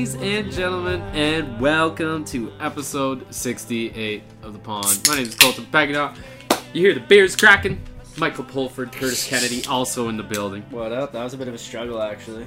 ladies and gentlemen, and welcome to episode 68 of The Pond. My name is Colton Paganow. You hear the beers cracking. Michael Pulford, Curtis Kennedy, also in the building. What up? That was a bit of a struggle, actually.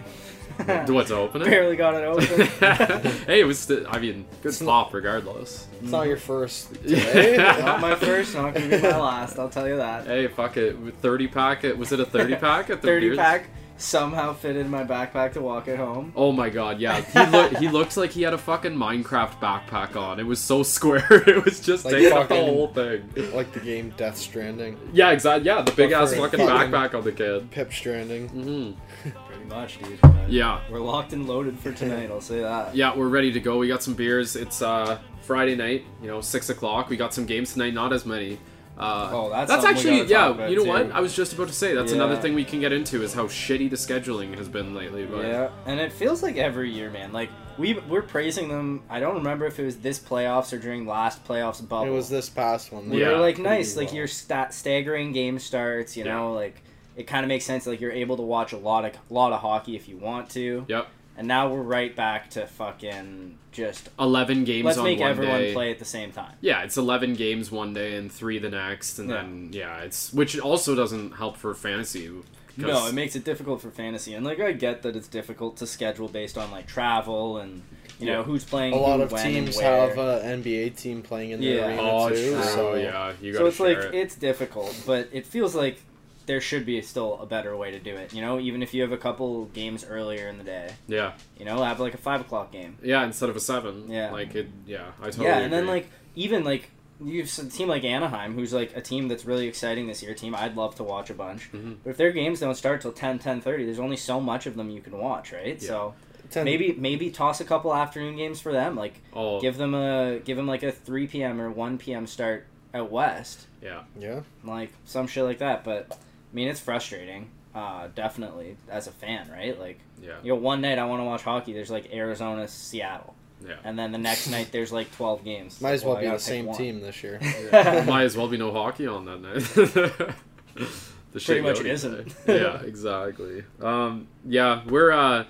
What's opening? Barely got it open. hey, it was, st- I mean, good pop regardless. It's not your first. not my first, not gonna be my last. I'll tell you that. Hey, fuck it. 30 pack, it was it a 30 pack at the Thirty beers? pack somehow fit in my backpack to walk it home. Oh my god, yeah. He looked he looked like he had a fucking Minecraft backpack on. It was so square. It was just Like taking up the whole thing. like the game Death Stranding, Yeah, exactly. Yeah, the big But ass fucking fucking- backpack on the kid. Pip Stranding. Mm-hmm. Pretty much, dude. Yeah, We're locked and loaded for tonight. I'll say that. yeah, we're ready to go. We got some beers. It's uh Friday night. You know, six o'clock. We got some games tonight. Not as many. Uh, Oh, that's that's actually yeah. you know what? I was just about to say that's another thing we can get into is how shitty the scheduling has been lately. But Yeah, and it feels like every year, man. Like we we're praising them. I don't remember if it was this playoffs or during last playoffs bubble. It was this past one. We Yeah, were like pretty nice, like well. your stat staggering game starts. You Yeah. know, like it kind of makes sense. Like you're able to watch a lot of lot of hockey if you want to. Yep. And now we're right back to fucking just eleven games let's on make one everyone day. play at the same time. Yeah, it's eleven games one day and three the next, and Yeah. then yeah, it's which also doesn't help for fantasy. 'cause- No, it makes it difficult for fantasy, and like I get that it's difficult to schedule based on like travel and you know who's playing. A lot who, of when, teams have an NBA team playing in Yeah. the arena Oh, too. true. So yeah, you got so to it's like it. it's difficult, but it feels like there should be still a better way to do it. You know, even if you have a couple games earlier in the day, Yeah, you know, have like a five o'clock game. yeah. Instead of a seven. Yeah. Like it. Yeah, I totally. yeah, and then like even like you have a team like Anaheim, who's like a team that's really exciting this year. Team I'd love to watch a bunch. Mhm. But if their games don't start till 10, 10.30, there's only so much of them you can watch, right? Yeah. So ten- maybe maybe toss a couple afternoon games for them. Like Oh, give them a give them like a three p.m. or one p.m. start at west, yeah. Yeah. like some shit like that. But I mean, it's frustrating. Uh, definitely as a fan, right? Like Yeah. you know, one night I want to watch hockey. There's like Arizona, Seattle, Yeah. and then the next night there's like twelve games. Might as well I be the same one. team this year. Might as well be no hockey on that night. the Pretty much Shea it Yogi isn't. day. yeah, exactly. Um, yeah, we're uh,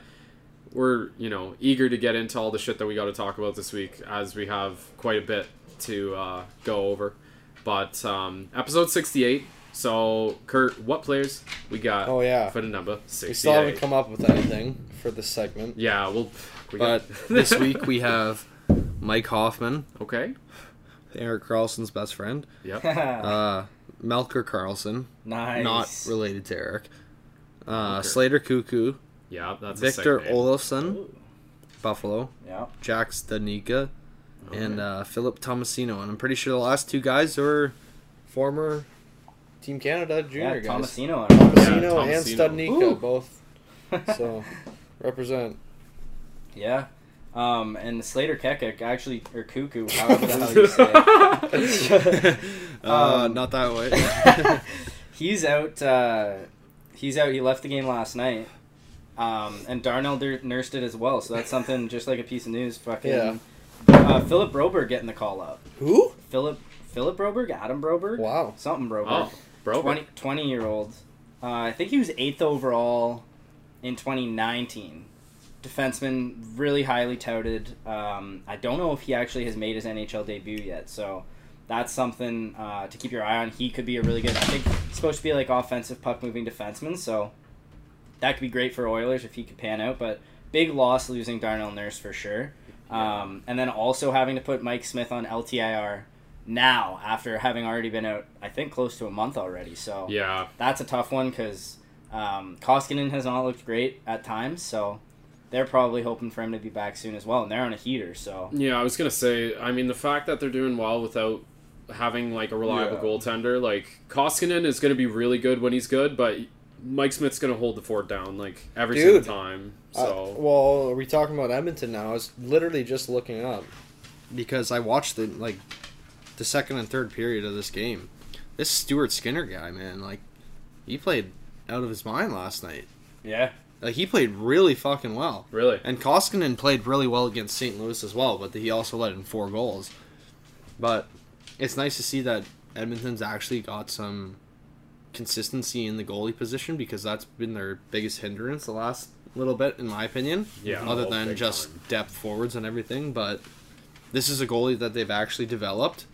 we're you know eager to get into all the shit that we got to talk about this week, as we have quite a bit to uh, go over. But um, episode sixty-eight. So, Kurt, what players we got Oh yeah. for the number We sixty-eight? still haven't come up with anything for this segment. yeah, well, we But got this week we have Mike Hoffman, okay. Erik Karlsson's best friend, Yep. uh, Melker Karlsson, nice. not related to Eric, uh, Slater Cuckoo, Yeah, that's Victor name. Olofsson, Ooh. Buffalo, Yeah. Jack Studnicka, and uh, Philip Tomasino. And I'm pretty sure the last two guys are Former Team Canada junior Yeah, guys. Tomasino. on Tomasino Yeah, and Tomasino. Studnicka Ooh. both. So represent. Yeah. Um, and Slater Kekek, actually, or Cuckoo, however the hell you say it. uh, Um, not that way. he's out. Uh, he's out. He left the game last night. Um, and Darnell dur- nursed it as well. So that's something just like a piece of news. Fucking. Yeah. Uh, Philip Broberg getting the call up. Who? Philip Philip Broberg, Adam Broberg, Wow. something Broberg. Oh, bro. 20, 20 year old. Uh, I think he was eighth overall in 2019. Defenseman, really highly touted. Um, I don't know if he actually has made his NHL debut yet, so that's something uh, to keep your eye on. He could be a really good. I think he's supposed to be like offensive puck moving defenseman, so that could be great for Oilers if he could pan out. But big loss losing Darnell Nurse for sure. Um, and then also having to put Mike Smith on LTIR now after having already been out, I think close to a month already. So Yeah, that's a tough one because um, Koskinen has not looked great at times. So they're probably hoping for him to be back soon as well, and they're on a heater. So Yeah, I was gonna say. I mean, the fact that they're doing well without having like a reliable Yeah. goaltender, like Koskinen is gonna be really good when he's good, but Mike Smith's gonna hold the fort down like every Dude. single time. Uh, So well, are we talking about Edmonton now? I was literally just looking up. because I watched it like the second and third period of this game. This Stuart Skinner guy, man, like he played out of his mind last night. Yeah. Like he played really fucking well. Really? And Koskinen played really well against St. Louis as well, but he also let in four goals. But it's nice to see that Edmonton's actually got some consistency in the goalie position because that's been their biggest hindrance the last little bit, in my opinion. Yeah. Other Oh, than just time. depth forwards and everything, but this is a goalie that they've actually developed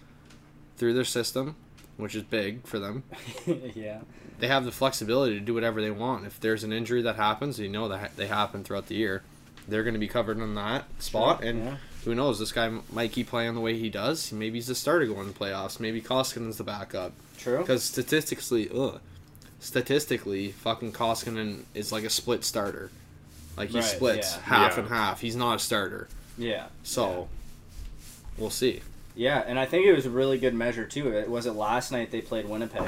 through their system, which is big for them. yeah. They have the flexibility to do whatever they want. If there's an injury that happens, you know that they happen throughout the year. They're going to be covered in that spot, and Yeah. who knows? This guy might keep playing the way he does. Maybe he's the starter going to the playoffs. Maybe Koskinen's the backup. True. Because statistically, ugh, statistically, fucking Koskinen is like a split starter. Like he Right, splits yeah. half Yeah. and half. He's not a starter. Yeah. So we'll see. Yeah, and I think it was a really good measure too. It was it last night they played Winnipeg.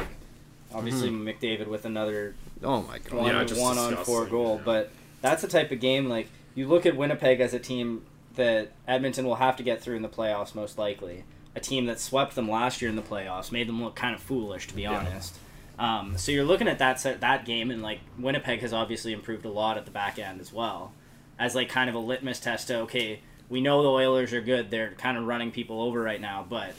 Obviously Mm-hmm. McDavid with another Oh my god. one, Yeah, one on four goal, yeah. but that's the type of game like you look at Winnipeg as a team that Edmonton will have to get through in the playoffs most likely. A team that swept them last year in the playoffs, made them look kind of foolish to be honest. Um, so you're looking at that set, that game, and like Winnipeg has obviously improved a lot at the back end as well, as like kind of a litmus test to okay, we know the Oilers are good, they're kind of running people over right now, but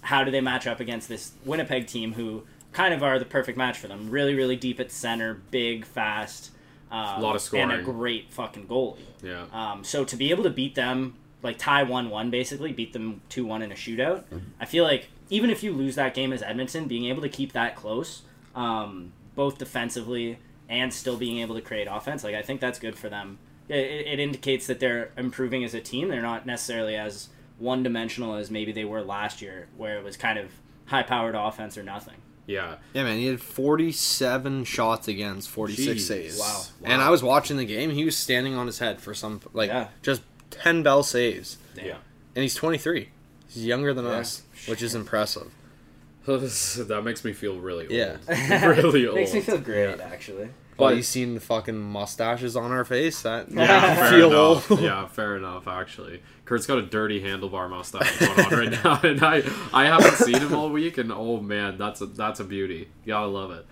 how do they match up against this Winnipeg team who kind of are the perfect match for them? Really, really deep at center, big, fast, a Lot of scoring, and a great fucking goalie. Yeah. Um, so to be able to beat them, like tie one one basically, beat them two one in a shootout, I feel like even if you lose that game as Edmonton, being able to keep that close, um, both defensively and still being able to create offense, like I think that's good for them. It, it it indicates that they're improving as a team. They're not necessarily as one dimensional as maybe they were last year, where it was kind of high powered offense or nothing. Yeah. Yeah, man, he had 47 shots against 46 Jeez. saves. Wow. And I was watching the game. He was standing on his head for some, like, Yeah. just 10 bell saves. Yeah. And he's 23. He's younger than Yeah. us, which is impressive. that makes me feel really old. Yeah. really old. Makes me feel great, actually. But But- you seen the fucking mustaches on our face? That Yeah, fair feel enough. old. Yeah, fair enough. Actually, Kurt's got a dirty handlebar mustache going on right now, and I I haven't seen him all week, and oh man, that's a that's a beauty. You gotta love it.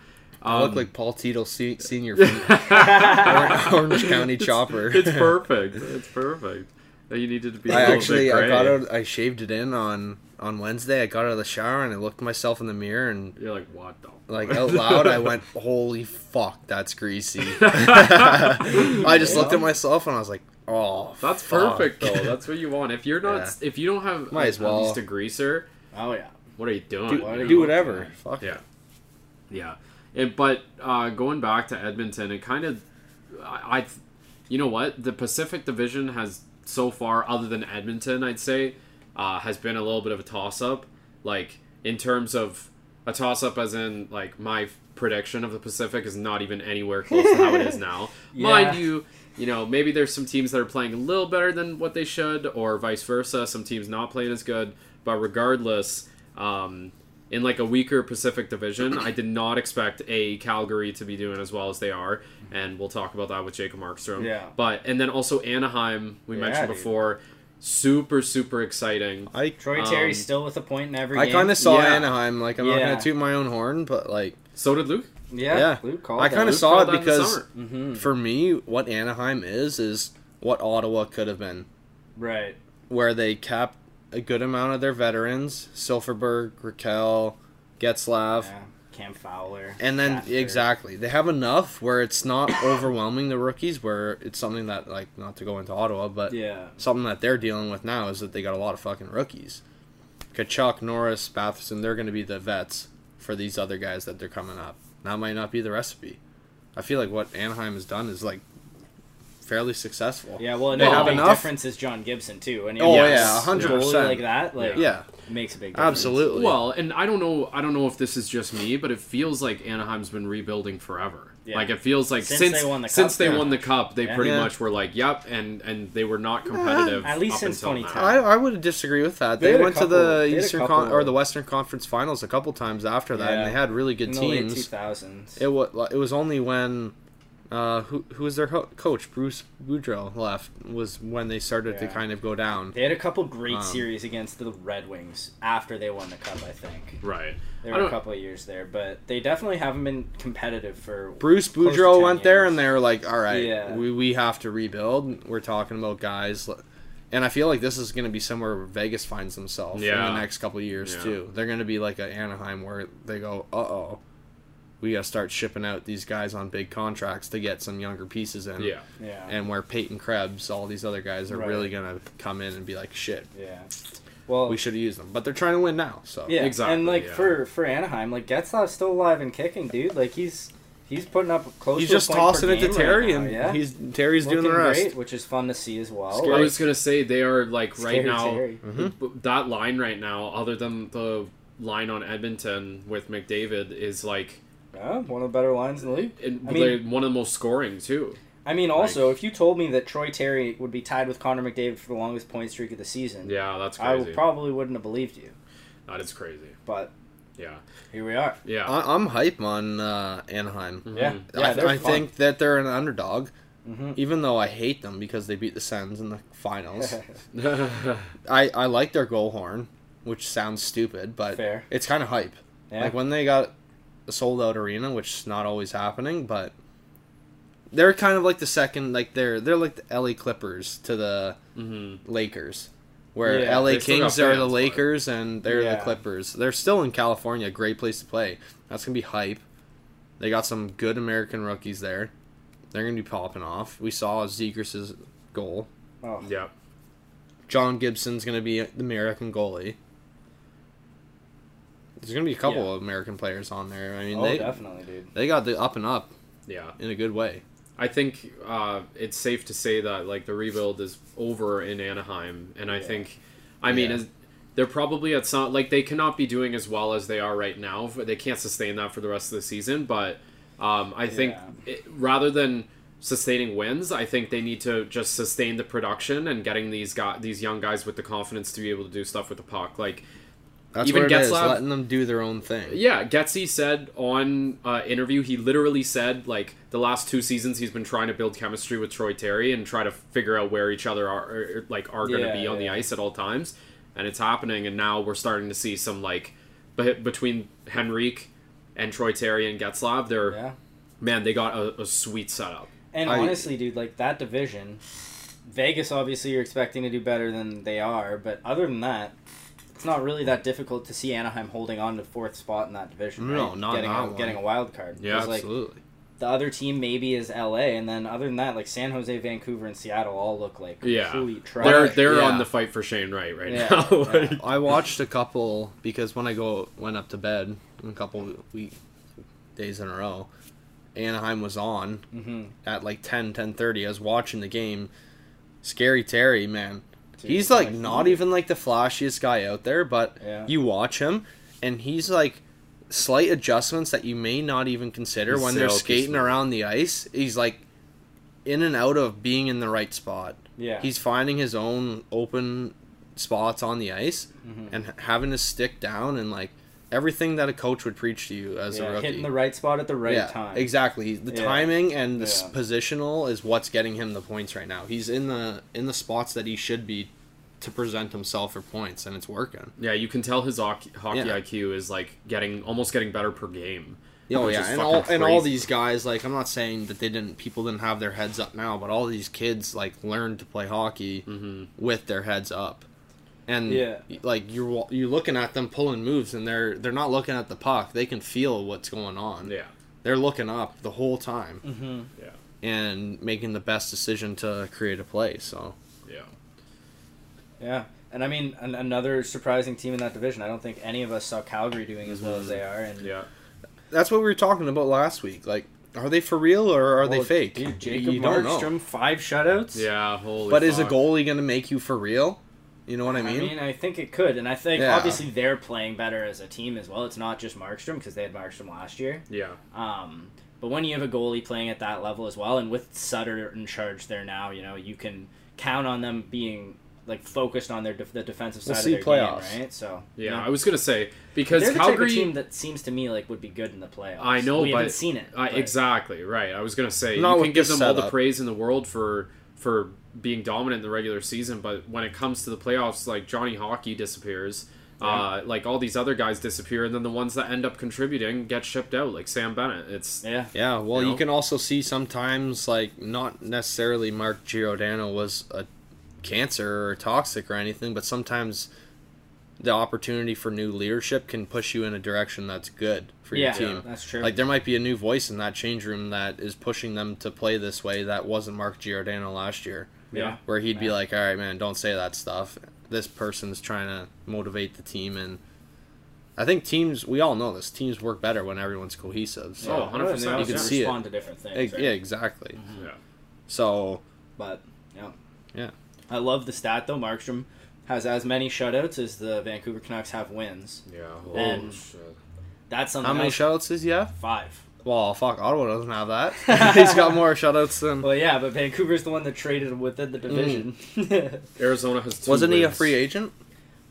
I look Um, like Paul Tito se- Senior from Orange County Chopper. It's perfect. It's perfect. You needed to be. a I little actually bit I got out. I shaved it in on on Wednesday. I got out of the shower and I looked at myself in the mirror and You're like what the. like out loud I went, "Holy fuck, that's greasy." I just looked at myself and I was like, "Oh, That's fuck." perfect though. That's what you want. If you're not, Yeah. if you don't have Might as at well. least a greaser, Oh yeah. what are you doing? Do, Why you do do know? whatever. Fuck Yeah, yeah. It, but uh, going back to Edmonton, it kind of, I, I, you know what, the Pacific Division has so far, other than Edmonton, I'd say, uh, has been a little bit of a toss up. Like in terms of a toss up, as in like my prediction of the Pacific is not even anywhere close to how it is now. Yeah. Mind you. You know, maybe there's some teams that are playing a little better than what they should, or vice versa. Some teams not playing as good. But regardless, um, in like a weaker Pacific Division, I did not expect a Calgary to be doing as well as they are, and we'll talk about that with Jacob Markstrom. Yeah. But and then also Anaheim, we Yeah, mentioned dude. before, super super exciting. I Troy Um, Terry's still with a point in every I game. kind of saw Yeah. Anaheim. Like I'm not gonna toot my own horn, but like So did Luke. yeah, yeah. Luke called I kind of saw it that in the because summer. Mhm. for me, what Anaheim is is what Ottawa could have been, right. where they kept a good amount of their veterans, Silfverberg, Rakell, Getzlaf, Yeah. Cam Fowler. and then exactly they have enough where it's not overwhelming the rookies. Where it's something that like not to go into Ottawa, but Yeah. something that they're dealing with now is that they got a lot of fucking rookies. Tkachuk, Norris, Batherson, they're going to be the vets for these other guys that they're coming up. That might not be the recipe. I feel like what Anaheim has done is like fairly successful. Yeah, well, They another have big enough? difference is John Gibson too. And Oh, yeah, a 100%. goalie like that, like Yeah, makes a big difference. absolutely. Well, and I don't know. I don't know if this is just me, but it feels like Anaheim's been rebuilding forever. Yeah. Like it feels like Since since they won the since cup, they yeah. won the cup, they Yeah. pretty Yeah. much were like, "Yep," and and they were not competitive At least since until 2010. I, I would disagree with that. They They, went couple- to the they had a Eastern Con- or the Western Conference Finals a couple times after that, and they had really good in the late teams. 2000s. It was it was only when uh, who who was their ho- coach? Bruce Boudreau left was when they started to kind of go down. They had a couple great Um, series against the Red Wings after they won the cup. I think Right. there were a couple of years there, but they definitely haven't been competitive for Bruce close to Boudreau 10 went there and they were like, "All right, Yeah. we we have to rebuild. We're talking about guys." And I feel like this is going to be somewhere Vegas finds themselves in the next couple of years Yeah. too. They're going to be like an Anaheim where they go, "Uh oh, we got to start shipping out these guys on big contracts to get some younger pieces in." Yeah. yeah, and where Peyton Krebs, all these other guys are Right. really gonna come in and be like, shit, yeah. Well, we should have used them. But they're trying to win now, so yeah, Exactly, And like yeah. for for Anaheim, like Getzlaf's still alive and kicking, dude. Like he's he's putting up close. he's to a just point per tossing it to Terry, right and yeah. he's Terry's doing the Looking rest. great, which is fun to see as well. I was gonna say they are like right Scary now. Mm-hmm. That line right now, other than the line on Edmonton with McDavid, is like Yeah, one of the better lines in the league. it, I mean- one of the most scoring too. I mean, also, if you told me that Troy Terry would be tied with Connor McDavid for the longest point streak of the season, Yeah, that's I crazy. probably wouldn't have believed you. that is crazy. But Yeah, here we are. yeah. I, I'm hype on uh, Anaheim. Yeah, Mhm. yeah, I, they're I think that they're an underdog, Mhm. even though I hate them because they beat the Sens in the finals. I, I like their goal horn, which sounds stupid, but Fair. it's kind of hype. Yeah. Like when they got a sold out arena, which is not always happening, but they're kind of like the second, like they're they're like the LA Clippers to the hmm Lakers, where Yeah, LA they still got Kings are the fans, but- Lakers and they're Yeah. the Clippers. They're still in California, a great place to play. That's gonna be hype. They got some good American rookies there. They're gonna be popping off. We saw Zegras' goal. oh, Yeah. John Gibson's gonna be the American goalie. There's gonna be a couple Yeah. of American players on there. I mean, oh they definitely, dude. they got the up and up Yeah. in a good way. I think uh, it's safe to say that like the rebuild is over in Anaheim, and I Yeah. think, I mean, Yeah. as, they're probably at some like they cannot be doing as well as they are right now. They can't sustain that for the rest of the season. But um, I think Yeah. it, rather than sustaining wins, I think they need to just sustain the production and getting these guys, these young guys, with the confidence to be able to do stuff with the puck. Like That's Even what it is, Getzlaf- letting them do their own thing. yeah, Getzey said on uh, interview, he literally said like the last two seasons he's been trying to build chemistry with Troy Terry and try to figure out where each other are or, like are going to Yeah, be on the yeah. ice at all times, and it's happening. And now we're starting to see some like be- between Henrique and Troy Terry and Getzlaf, they're Yeah. man, they got a, a sweet setup. And I- honestly, dude, like that division, Vegas obviously you're expecting to do better than they are, but other than that, it's not really that difficult to see Anaheim holding on to fourth spot in that division. No, right? not getting that a, one. getting a wild card. Yeah, 'Cause, like Absolutely. the other team maybe is LA, and then other than that, like San Jose, Vancouver, and Seattle all look like Yeah. complete trash. They're they're Yeah. on the fight for Shane Wright right Yeah, now. Like, yeah. I watched a couple because when I go went up to bed a couple week days in a row, Anaheim was on hmm at like 10, 10.30. I was watching the game. Scary Terry, man. Dude, he's like not even like the flashiest guy out there, but Yeah. you watch him and he's like slight adjustments that you may not even consider He's when they're skating around the ice. He's like in and out of being in the right spot. Yeah. He's finding his own open spots on the ice Mhm. and having to stick down and like everything that a coach would preach to you as yeah, a rookie. hitting the right spot at the right yeah, time. exactly. The Yeah. timing and the Yeah. positional is what's getting him the points right now. He's in the in the spots that he should be to present himself for points, and it's working. yeah, you can tell his hockey, hockey Yeah. IQ is like getting almost getting better per game. Oh yeah, and fucking all and all these guys like I'm not saying that they didn't people didn't have their heads up now, but all these kids like learned to play hockey hmm with their heads up. And Yeah. like you're you're looking at them pulling moves and they're they're not looking at the puck. They can feel what's going on. Yeah, They're looking up the whole time hmm yeah, and making the best decision to create a play. So yeah. Yeah, and I mean an- another surprising team in that division. I don't think any of us saw Calgary doing as well as they are. And Yeah. that's what we were talking about last week. Like, are they for real or are they fake? Dude, Jacob You don't know. Markstrom, five shutouts. Yeah, holy But is a goalie going to make you for real? You know what I mean? I mean, I think it could, and I think Yeah. obviously they're playing better as a team as well. It's not just Markstrom because they had Markstrom last year. Yeah. Um, but when you have a goalie playing at that level as well, and with Sutter in charge there now, you know you can count on them being like focused on their def- the defensive We'll side see of their playoffs. game, right? So Yeah, I was gonna say because they're the type Calgary. of team that seems to me like would be good in the playoffs. I know, we but haven't seen it. I, exactly right. I was gonna say Not you can give this them all the praise in the world for for being dominant in the regular season, but when it comes to the playoffs, like Johnny Hockey disappears. Uh, like all these other guys disappear, and then the ones that end up contributing get shipped out, like Sam Bennett. It's Yeah. Yeah, well, You you, can also see sometimes like not necessarily Mark Giordano was a cancer or toxic or anything, but sometimes the opportunity for new leadership can push you in a direction that's good for Yeah, your team. Yeah, that's true. Like there might be a new voice in that change room that is pushing them to play this way that wasn't Mark Giordano last year, yeah. where he'd be like, "All right, man, don't say that stuff." This person's trying to motivate the team and I think teams we all know this. Teams work better when everyone's cohesive. So Oh, 100%. And they also You can see it. respond to different things. Ex- right? yeah, exactly. Mm-hmm. yeah. So But yeah, Yeah. I love the stat though. Markstrom has as many shutouts as the Vancouver Canucks have wins. Yeah. Oh, And- shit. That's something. How many else. shutouts does he have? Five. Well, fuck, Ottawa doesn't have that. He's got more shutouts than. Well, yeah, but Vancouver's the one that traded within the division. Arizona has two Wasn't he a free agent?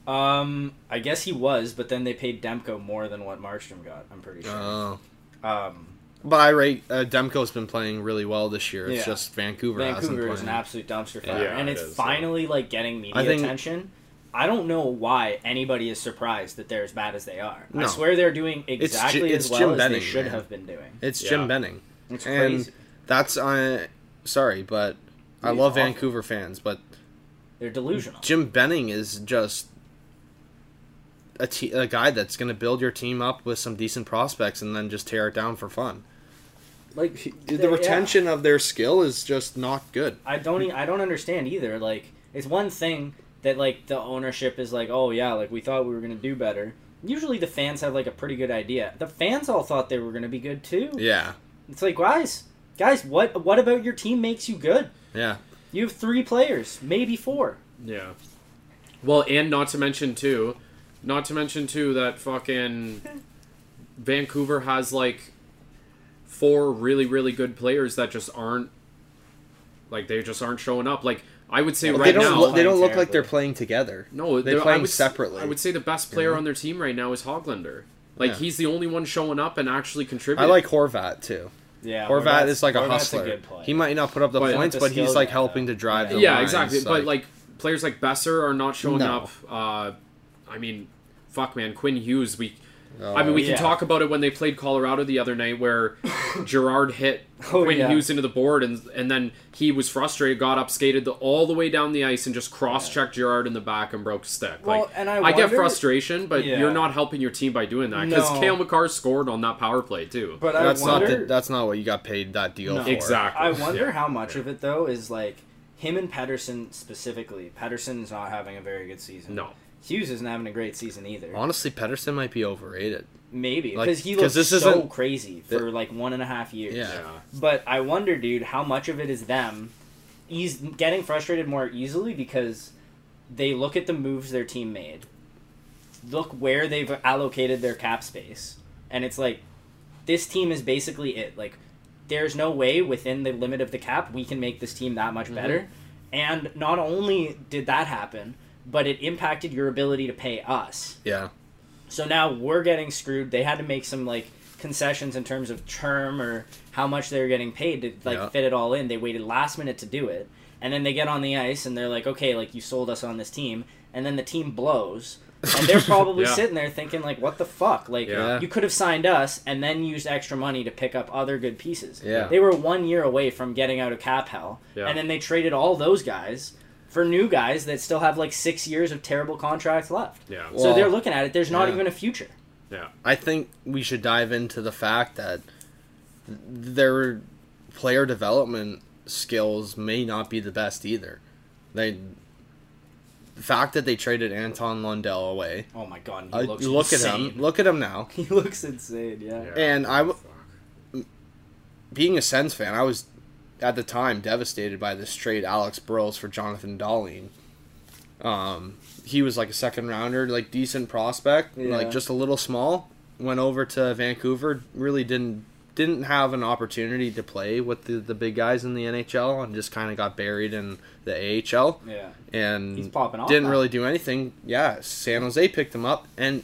um, I guess he was, but then they paid Demko more than what Markstrom got. I'm pretty sure. Oh. um, But I rate uh, Demko's been playing really well this year. It's Yeah. just Vancouver, hasn't Vancouver played. is an absolute dumpster fire, Yeah, and it it's is, finally like getting media I think- attention. I don't know why anybody is surprised that they're as bad as they are. I swear they're doing exactly it's as well Jim as Benning, they should man. have been doing. It's Yeah. Jim Benning. It's And crazy. That's uh, sorry, but I love awful. Vancouver fans, but They're delusional. Jim Benning is just a, te- a guy that's going to build your team up with some decent prospects and then just tear it down for fun. Like He- yeah. the retention of their skill is just not good. I don't. E- I don't understand either. Like, it's one thing that like the ownership is like, oh yeah, like we thought we were gonna do better. Usually the fans have like a pretty good idea. The fans all thought they were gonna be good too. Yeah, It's like, guys, guys, what what about your team makes you good? yeah. You have three players, maybe four. Yeah. Well, and not to mention too, not to mention too that fucking Vancouver has like four really really good players that just aren't like they just aren't showing up. Like I would say But right they don't. now, look, they don't look Terribly. like they're playing together. no, they're they're- I playing would separately. I would say the best player know? on their team right now is Hoglander. Like Yeah. he's the only one showing up and actually contributing. I like Horvat too. Yeah, Horvat is like a Horvat's hustler. good player. he might not put up the But- points, The but he's like helping though. to drive Yeah. the yeah, lines, exactly. But like- like players like Boeser are not showing No. up. Uh, I mean, fuck, man, Quinn Hughes. We, Oh, I mean, we can talk about it when they played Colorado the other night, where Girard hit Oh, Quinn yeah. Hughes into the board, and and then he was frustrated, got up, skated the, all the way down the ice, and just cross-checked Girard in the back and broke a stick. Well, like, and I get wonder- frustration, but Yeah. you're not helping your team by doing that because No. Cale Makar scored on that power play too. But I that's wonder, not the, that's not what you got paid that deal No. for. exactly. I wonder Yeah. how much of it though is like him and Pettersson specifically. Pettersson is not having a very good season. No. Hughes isn't having a great season either. Honestly, Pettersson might be overrated. Maybe Like, because he 'cause looks this so isn't- crazy for like one and a half years. Yeah. Yeah. But I wonder, dude, how much of it is them He's getting frustrated more easily because they look at the moves their team made, look where they've allocated their cap space, and it's like this team is basically it. Like there's no way within the limit of the cap we can make this team that much mm-hmm. better. And not only did that happen, but it impacted your ability to pay us. Yeah. So now we're getting screwed. They had to make some like concessions in terms of term or how much they were getting paid to like Yeah. fit it all in. They waited last minute to do it. And then they get on the ice and they're like, "Okay, like you sold us on this team." And then the team blows. And they're probably Yeah. sitting there thinking like, "What the fuck? Like Yeah. you could have signed us and then used extra money to pick up other good pieces." Yeah. They were 1 year away from getting out of cap hell. And then they traded all those guys for new guys that still have like 6 years of terrible contracts left. Yeah. so Well, they're looking at it. There's not yeah. even a future. Yeah. I think we should dive into the fact that their player development skills may not be the best either. They the fact that they traded Anton Lundell away. Oh my god, he Uh, looks look at insane. him. Look at him now. He looks insane. Yeah. Yeah. And I w- Fuck. being a Sens fan, I was at the time devastated by this trade Alex Burrows for Jonathan Dahlen. Um, he was like a second rounder, like decent prospect, Yeah. like just a little small. Went over to Vancouver, really didn't didn't have an opportunity to play with the, the big guys in the NHL and just kind of got buried in the AHL Yeah. and He's popping off didn't now. really do anything. Yeah, San Jose picked him up, and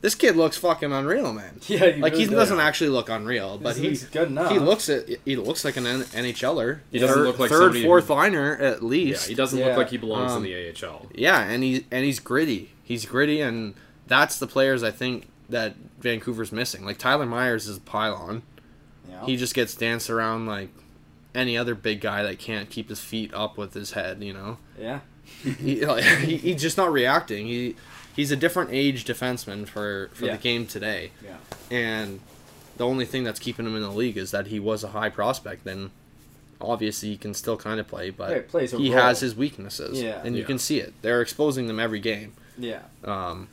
this kid looks fucking unreal, man. Yeah, he like really he does. doesn't actually look unreal, but He he looks good enough. he looks it. He looks like an N- NHLer. He doesn't third, look like third, somebody who- fourth liner at least. Yeah, least. he doesn't Yeah. look like he belongs Um, in the AHL. Yeah, and he and he's gritty. He's gritty, and that's the players I think that Vancouver's missing. Like Tyler Myers is a pylon. Yeah. He just gets danced around like any other big guy that can't keep his feet up with his head. You know, yeah. he, like, he he's just not reacting. He he's a different age defenseman for for Yeah. the game today, Yeah. and the only thing that's keeping him in the league is that he was a high prospect. Then obviously he can still kind of play, but Yeah, he plays he role. has his weaknesses. Yeah. and you Yeah. can see it. They're exposing them every game. Yeah. Um,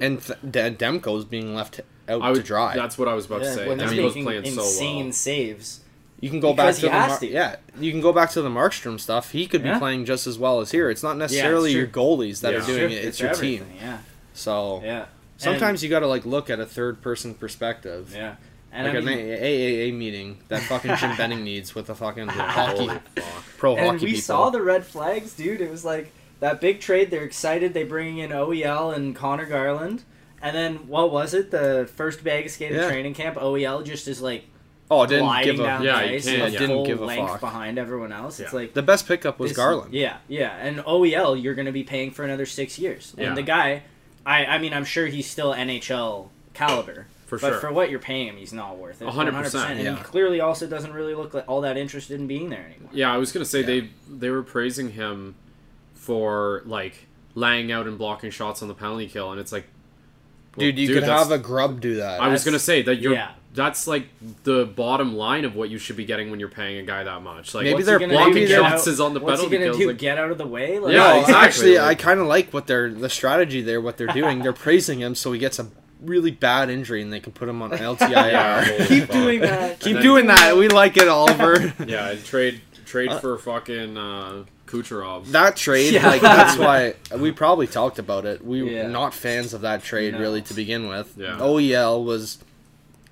and th- De- Demko's being left out I to dry. That's what I was about yeah. to say. when he's Demko's making playing so insane well. saves. You can go Because back to the Mar- to. yeah. You can go back to the Markstrom stuff. He could be playing just as well as here. It's not necessarily true. your goalies that Yeah. are doing Sure, it. It's, your team. Yeah. So Yeah. sometimes you got to like look at a third person perspective. And, yeah. And like I an mean, A- AAA meeting that fucking Jim Benning needs with the fucking hockey Holy fuck. pro and hockey we people. saw the red flags, dude. It was like that big trade. They're excited. They bring in OEL and Conor Garland. And then what was it? The first bag of skating Yeah. training camp. OEL just is like oh, didn't give a down yeah, the ice, can't- yeah. didn't full give a length fuck. behind everyone else. It's Yeah. like the best pickup was this- Garland. Yeah, yeah. And OEL, you're going to be paying for another six years. Yeah. And the guy, I, I mean, I'm sure he's still NHL caliber. For sure. but sure. for what you're paying him, he's not worth it. A hundred percent, And yeah. he clearly also doesn't really look like all that interested in being there anymore. Yeah, I was gonna say Yeah. they they were praising him for like laying out and blocking shots on the penalty kill, and it's like, well, Dude, you could that's- have a grub do that. I was That's- gonna say that you're. yeah. That's like the bottom line of what you should be getting when you're paying a guy that much. Like Maybe What's they're gonna blocking do? maybe Get they're- shots is on the What's he penalty gonna kills. do? like- Get out of the way? Like, Yeah, no, exactly, actually, I kind of like what they're the strategy there. What they're doing, they're praising him so he gets a really bad injury and they can put him on LTIR. Yeah, keep doing that. Keep then- doing that. We like it, Oliver. Yeah, and trade trade Uh, for fucking uh, Kucherov. that trade, Yeah. like that's why we probably talked about it. We Yeah. were not fans of that trade No. really to begin with. Yeah. OEL was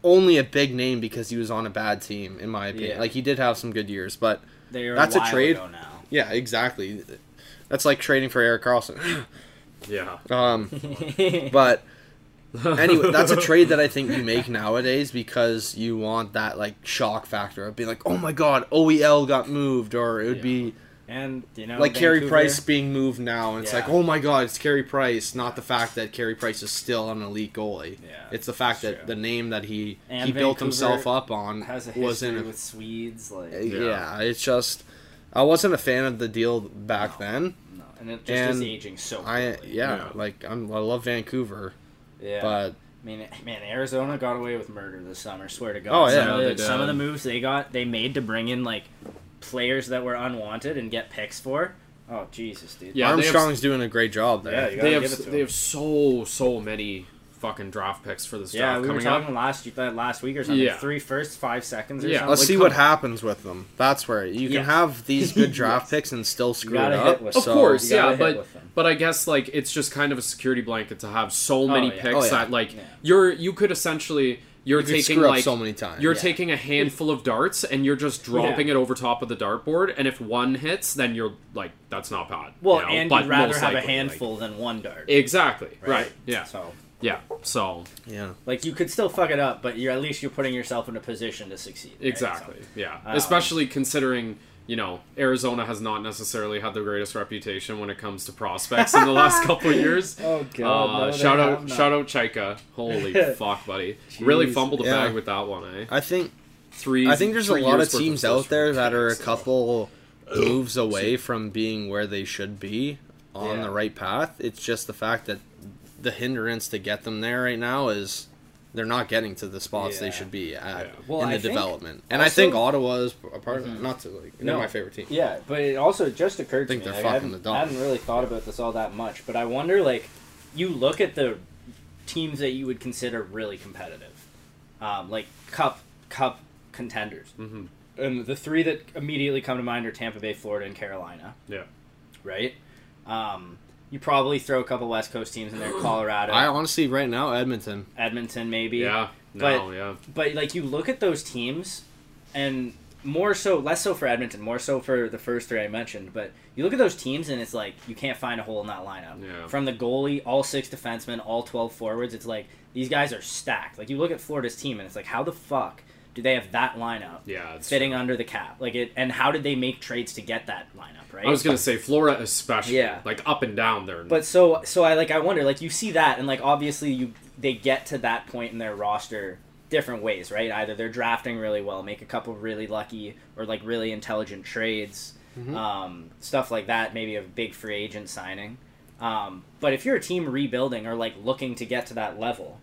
only a big name because he was on a bad team, in my opinion. Yeah. Like he did have some good years, but They're That's a while trade. now. yeah, exactly. That's like trading for Erik Karlsson. yeah, um, but anyway, that's a trade that I think you make nowadays because you want that like shock factor of being like, oh my god, OEL got moved, or it would Yeah. be and you know, like Carey Price being moved now. And it's like, oh my god, it's Carey Price, not the fact that Carey Price is still an elite goalie. Yeah, it's the fact that true. the name that he And he built himself up on has a was history in. A, with Swedes, like uh, yeah. it's just I wasn't a fan of the deal back then. no, and it just is aging so. I yeah, Yeah. like I'm, I love Vancouver, yeah. but I mean, man, Arizona got away with murder this summer. Swear to God. Oh, yeah. some, of the, some of the moves they got, they made to bring in like players that were unwanted and get picks for. Oh Jesus, dude. Yeah, they have- Armstrong's doing a great job there. Yeah, you they have give it to they them. have so so many fucking draft picks for this Yeah, draft we were talking up. last that last week or something. Yeah. Three first, five seconds or Yeah, something. Let's Like, see what on. happens with them. That's where you can Yes. have these good draft picks and still screw it up. with Of So, course, yeah, but but I guess like it's just kind of a security blanket to have so oh, many yeah. picks Oh, yeah. that like Yeah. you're you could essentially you're You taking screw up like so many times. you're Yeah. taking a handful of darts and you're just dropping Yeah. it over top of the dartboard and if one hits then you're like that's not bad. Well, you know, and but you'd rather most have a likely, like- handful than one dart. exactly. Right. Yeah. So, Yeah. So yeah. like, you could still fuck it up, but you're at least you're putting yourself in a position to succeed. right? Exactly. Yeah. Um, Especially considering, you know, Arizona has not necessarily had the greatest reputation when it comes to prospects in the last couple of years. So, oh Uh, shout out, shout out, Chayka! Holy fuck, buddy! Really fumbled the Yeah. big with that one, eh? I think Three. I think there's a lot of teams first out there that are a picks, so- couple moves away from being where they should be on Yeah. the right path. It's just the fact that the hindrance to get them there right now is they're not getting to the spots they should be at Yeah. Well, in the I think development. And I think Ottawa is a part Mhm. not to like they're No. my favorite team. Yeah, but it also just occurred to think me. they're like, I, fucking hadn't, the I dog. hadn't really thought about this all that much, but I wonder, like, you look at the teams that you would consider really competitive, um, like cup cup contenders, Mhm. and the three that immediately come to mind are Tampa Bay, Florida, and Carolina. Yeah. Right. Um, you probably throw a couple West Coast teams in there, Colorado, I honestly right now Edmonton. Edmonton, maybe. Yeah. No, yeah. But like you look at those teams, and more so, less so for Edmonton, more so for the first three I mentioned. But you look at those teams, and it's like you can't find a hole in that lineup. Yeah. From the goalie, all six defensemen, all twelve forwards, it's like these guys are stacked. Like you look at Florida's team, and it's like how the fuck do they have that lineup Yeah, it's fitting under the cap? Like it, and how did they make trades to get that lineup? Right. I was gonna say Florida especially. Yeah. Like up and down there. But so so I like I wonder like you see that and like obviously you they get to that point in their roster different ways, right? Either they're drafting really well, make a couple really lucky or like really intelligent trades, um, stuff like that. Maybe a big free agent signing. Um, but if you're a team rebuilding or like looking to get to that level,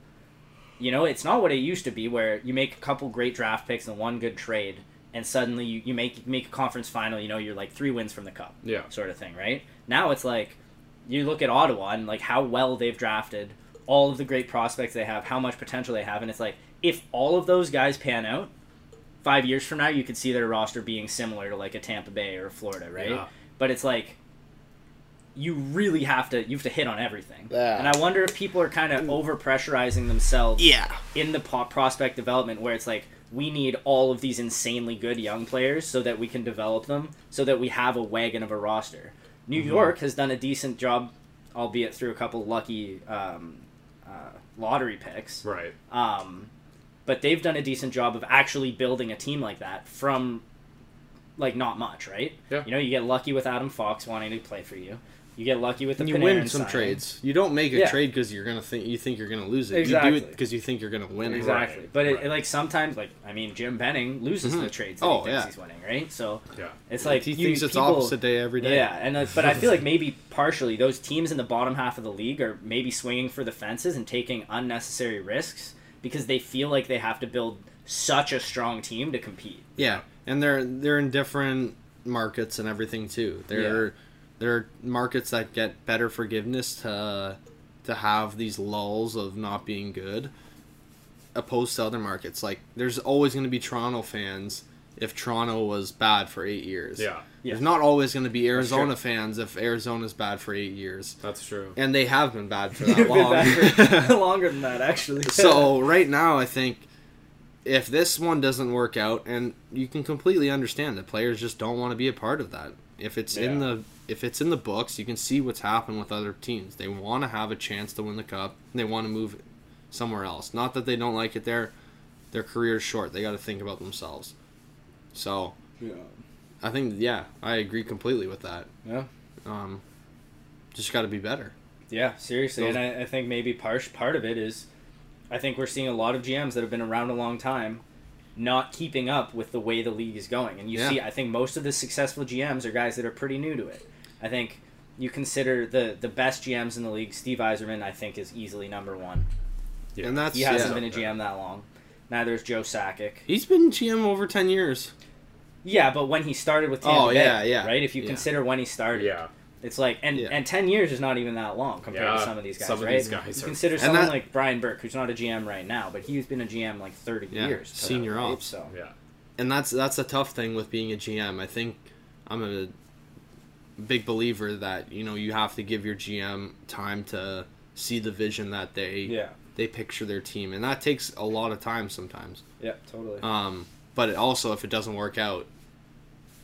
you know it's not what it used to be where you make a couple great draft picks and one good trade and suddenly you, you make make a conference final you know you're like three wins from the cup Yeah. sort of thing right now it's like you look at ottawa and like how well they've drafted all of the great prospects they have how much potential they have and it's like if all of those guys pan out five years from now you could see their roster being similar to like a tampa bay or florida right Yeah. but it's like you really have to you have to hit on everything Yeah. and i wonder if people are kind of over pressurizing themselves Yeah. in the po- prospect development where it's like we need all of these insanely good young players so that we can develop them so that we have a wagon of a roster. New york has done a decent job albeit through a couple lucky um, uh, lottery picks. Right. um, but they've done a decent job of actually building a team like that from like not much right? Yeah. you know you get lucky with adam fox wanting to play for you you get lucky with the And you Panarin win some signing. trades. You don't make a Yeah. trade because you're gonna think you think you're gonna lose it. You Exactly. do it because you think you're gonna win it. Exactly, Right, but it, right. it, like sometimes, like I mean, Jim Benning loses Mhm. the trades that Oh, he thinks yeah. he's winning, right? So Yeah. it's like he you- thinks it's people- opposite day every day. Yeah, and uh, but I feel like maybe partially those teams in the bottom half of the league are maybe swinging for the fences and taking unnecessary risks because they feel like they have to build such a strong team to compete. Yeah, and they're they're in different markets and everything too. There there are markets that get better forgiveness to to have these lulls of not being good, opposed to other markets. Like there's always going to be Toronto fans if Toronto was bad for eight years. Yeah. Yeah. There's not always going to be Arizona true. fans if Arizona's bad for eight years, That's true. and they have been bad for that long. for longer than that, actually. so right now, I think if this one doesn't work out, and you can completely understand that players just don't want to be a part of that. If it's in the if it's in the books, you can see what's happened with other teams. They want to have a chance to win the cup. And they want to move somewhere else. Not that they don't like it there. Their career's short. They got to think about themselves. So yeah, I think yeah, I agree completely with that. yeah, Um, just got to be better. yeah, seriously, Those- and I, I think maybe part part of it is, I think we're seeing a lot of GMs that have been around a long time. Not keeping up with the way the league is going, and you Yeah. see, I think most of the successful GMs are guys that are pretty new to it. I think you consider the the best GMs in the league. Steve Yzerman, I think, is easily number one. Yeah. And that's He hasn't yeah. been a GM that long. Neither is Joe Sakic. He's been GM over ten years. Yeah, but when he started with Tampa Oh, Bay, yeah, yeah, right? If you yeah. consider when he started, Yeah. it's like and Yeah. and ten years is not even that long compared Yeah, to some of these guys, some of right? these guys you consider And someone that- like Brian Burke, who's not a GM right now, but he's been a GM like thirty Yeah, years, senior right? ops. So Yeah. and that's that's a tough thing with being a GM. I think I'm a big believer that you know you have to give your GM time to see the vision that they yeah, they picture their team, and that takes a lot of time sometimes. yeah, totally. Um, but it also, if it doesn't work out,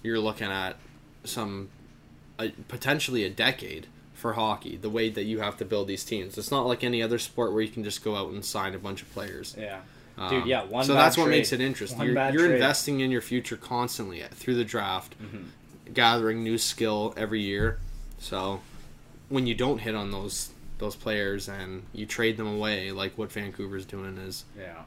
you're looking at some a, potentially a decade for hockey. The way that you have to build these teams, it's not like any other sport where you can just go out and sign a bunch of players. yeah, Um, Dude, yeah, one so bad that's what makes it interesting. One You're, you're investing in your future constantly through the draft, Mm-hmm. Gathering new skill every year. So when you don't hit on those those players and you trade them away, like what Vancouver's doing, is yeah,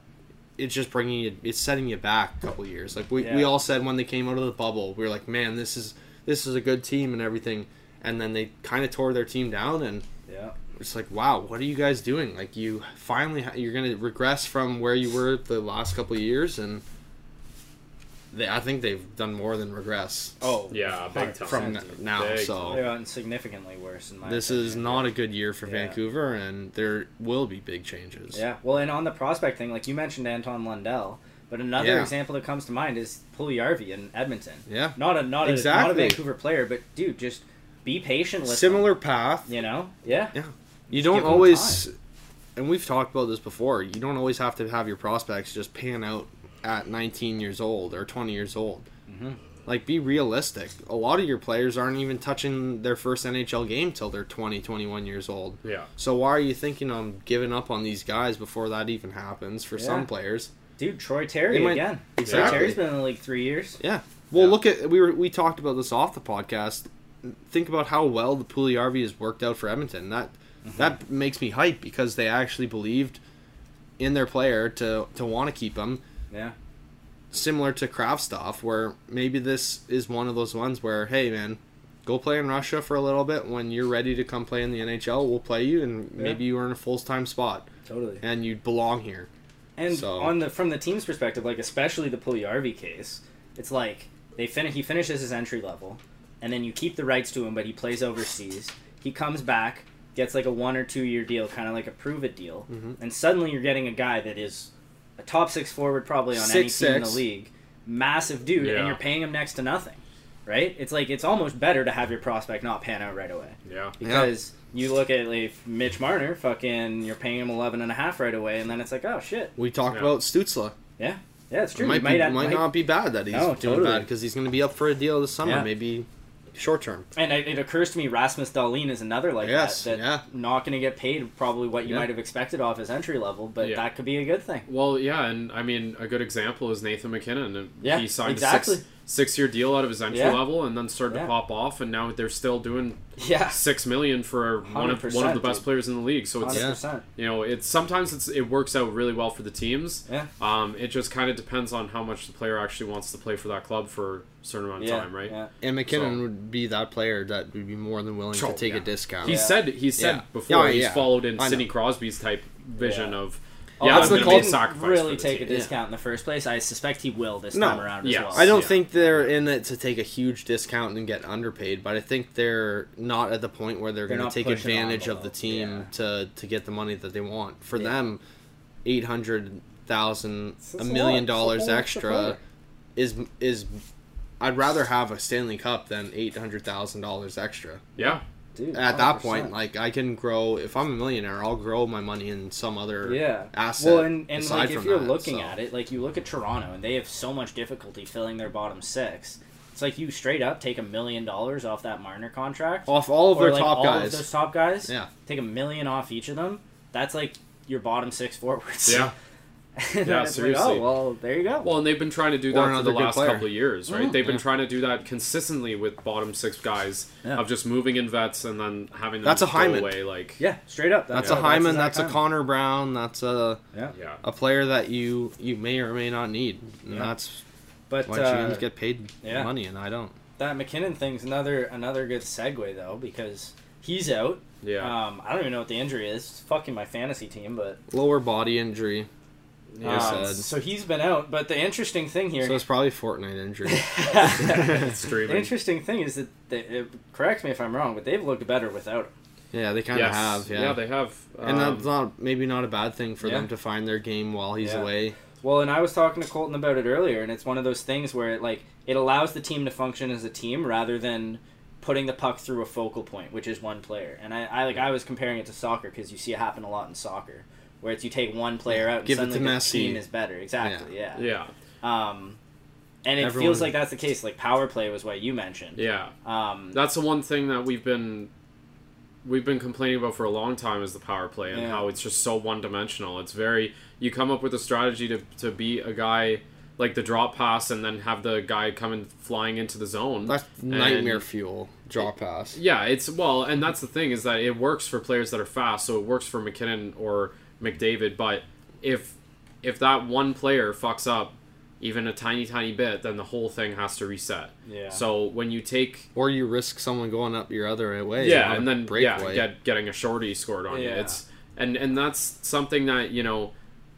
it's just bringing you, it's setting you back a couple years. Like we, we all said when they came out of the bubble, we were like, man, this is this is a good team and everything. And then they kind of tore their team down, and yeah, it's like, wow, what are you guys doing? Like you finally ha- you're gonna regress from where you were the last couple years, and they, I think they've done more than regress. oh Yeah, big time. from 100%, n- dude. now. Big so They've gotten significantly worse in my. this opinion. is not a good year for Yeah. Vancouver, and there will be big changes. Yeah, well, and on the prospect thing, like you mentioned, Anton Lundell, but another Yeah. example that comes to mind is Puljujarvi in Edmonton. Yeah. Not a not a not a Vancouver player, but dude, just be patient with Similar them, path. you know? Yeah. Yeah. You Just don't always and we've talked about this before. You don't always have to have your prospects just pan out at 19 years old or 20 years old. Mhm. Like, be realistic. A lot of your players aren't even touching their first NHL game till they're 20, 21 years old. Yeah. So why are you thinking on giving up on these guys before that even happens for Yeah. some players? Dude, Troy Terry They might- again. Troy Exactly. Terry's been in the league three years. Yeah. Well, Yeah. look at we were we talked about this off the podcast. Think about how well the Puljujarvi has worked out for Edmonton. That that makes me hype because they actually believed in their player to to want to keep him. Yeah. Similar to Kravtsov, where maybe this is one of those ones where, hey man, go play in Russia for a little bit. When you're ready to come play in the NHL, we'll play you, and Yeah. maybe you earn a full time spot, Totally. and you belong here. And So- on the from the team's perspective, like especially the Puljujarvi case, it's like they finish. He finishes his entry level, and then you keep the rights to him, but he plays overseas. He comes back, gets like a one or two year deal, kind of like a prove it deal, Mhm. and suddenly you're getting a guy that is a top six forward probably on any Six, team in the league, massive dude, Yeah. and you're paying him next to nothing. Right? It's like it's almost better to have your prospect not pan out right away Yeah. because you look at like Mitch Marner, fucking, you're paying him eleven and a half right away, and then it's like, oh shit, We talked Yeah. about Stützle. yeah, yeah, it's true. It might, be, might, might, might- not be bad that he's No, doing totally. bad because he's going to be up for a deal this summer, Yeah. maybe short term. and it, it occurs to me Rasmus Dahlin is another like Yes, that. That yeah. not going to get paid probably what you Yeah. might have expected off his entry level, but Yeah. that could be a good thing. Well, yeah, and I mean a good example is Nathan MacKinnon. Yeah, he signed exactly. a six six year deal out of his entry Yeah. level, and then started Yeah. to pop off, and now they're still doing Yeah, six million for one of one of the best dude. players in the league. So it's 100%. you know it's sometimes it's it works out really well for the teams. Yeah. Um, it just kind of depends on how much the player actually wants to play for that club for a certain amount of Yeah, time, right? Yeah. And MacKinnon So- would be that player that would be more than willing Oh, to take yeah. a discount. He Yeah. said he said Yeah. before Yeah, he's yeah. followed in Sidney Crosby's type vision Yeah. of Oh, yeah, that's I'm the going to call- make a sacrifice really for the take a team. discount in the first place. I suspect he will this No. time around Yes. as well. I don't Yeah. think they're in it to take a huge discount and get underpaid, but I think they're not at the point where they're, They're going not to take pushing advantage of the envelope, team yeah. to to get the money that they want. For Yeah. them, eight hundred thousand, It's- a it's a million lot. It's a dollars whole extra extra is is. I'd rather have a Stanley Cup than eight hundred thousand dollars extra. Yeah, Dude, At that point, like I can grow. If I'm a millionaire, I'll grow my money in some other yeah. asset. Well, and, and like if you're that, looking so. at it, like you look at Toronto and they have so much difficulty filling their bottom six. It's like you straight up take a million dollars off that Marner contract, off all of their like top all guys. of those top guys. Yeah. take a million off each of them. That's like your bottom six forwards. yeah. And Yeah, it's like, seriously. oh well, there you go. Well, and they've been trying to do that for the last player. couple of years, right? Mm, they've been yeah. trying to do that consistently with bottom six guys Yeah. of just moving in vets and then having them That's a go Hyman. away. Like, yeah, straight up. That's Yeah. a Hyman. his That's, a Connor Brown. That's a Yeah, yeah, a player that you you may or may not need, and Yeah. that's but why uh, GMs get paid yeah. money, and I don't. that MacKinnon thing's another another good segue though because he's out. yeah. Um, I don't even know what the injury is. It's fucking my fantasy team, but Lower body injury, Yeah, um, said. so he's been out. But the interesting thing here, so it's probably Fortnite injury. the interesting thing is that they, it, correct me if I'm wrong, but they've looked better without him. yeah, they kind of Yes. have. Yeah, they have. and Um, that's not maybe not a bad thing for yeah. them to find their game while he's Yeah. away. Well, and I was talking to Colton about it earlier, and it's one of those things where it like it allows the team to function as a team rather than putting the puck through a focal point, which is one player. And I, I like I was comparing it to soccer because you see it happen a lot in soccer, where it's you take one player out and Give it to suddenly the Messi. team is better. Exactly. Yeah. yeah, Um, and it Everyone- feels like that's the case. Like power play was what you mentioned. yeah. Um, That's the one thing that we've been we've been complaining about for a long time is the power play and Yeah. how it's just so one dimensional. It's very you come up with a strategy to to beat a guy like the drop pass and then have the guy coming flying into the zone. That's And- nightmare fuel. drop pass. Yeah, it's well, and that's the thing is that it works for players that are fast, so it works for MacKinnon or McDavid. But if if that one player fucks up even a tiny tiny bit, then the whole thing has to reset. yeah. So when you take Or you risk someone going up your other way. yeah, and a then yeah, get, getting a shorty scored on you. Yeah. It's and and that's something that you know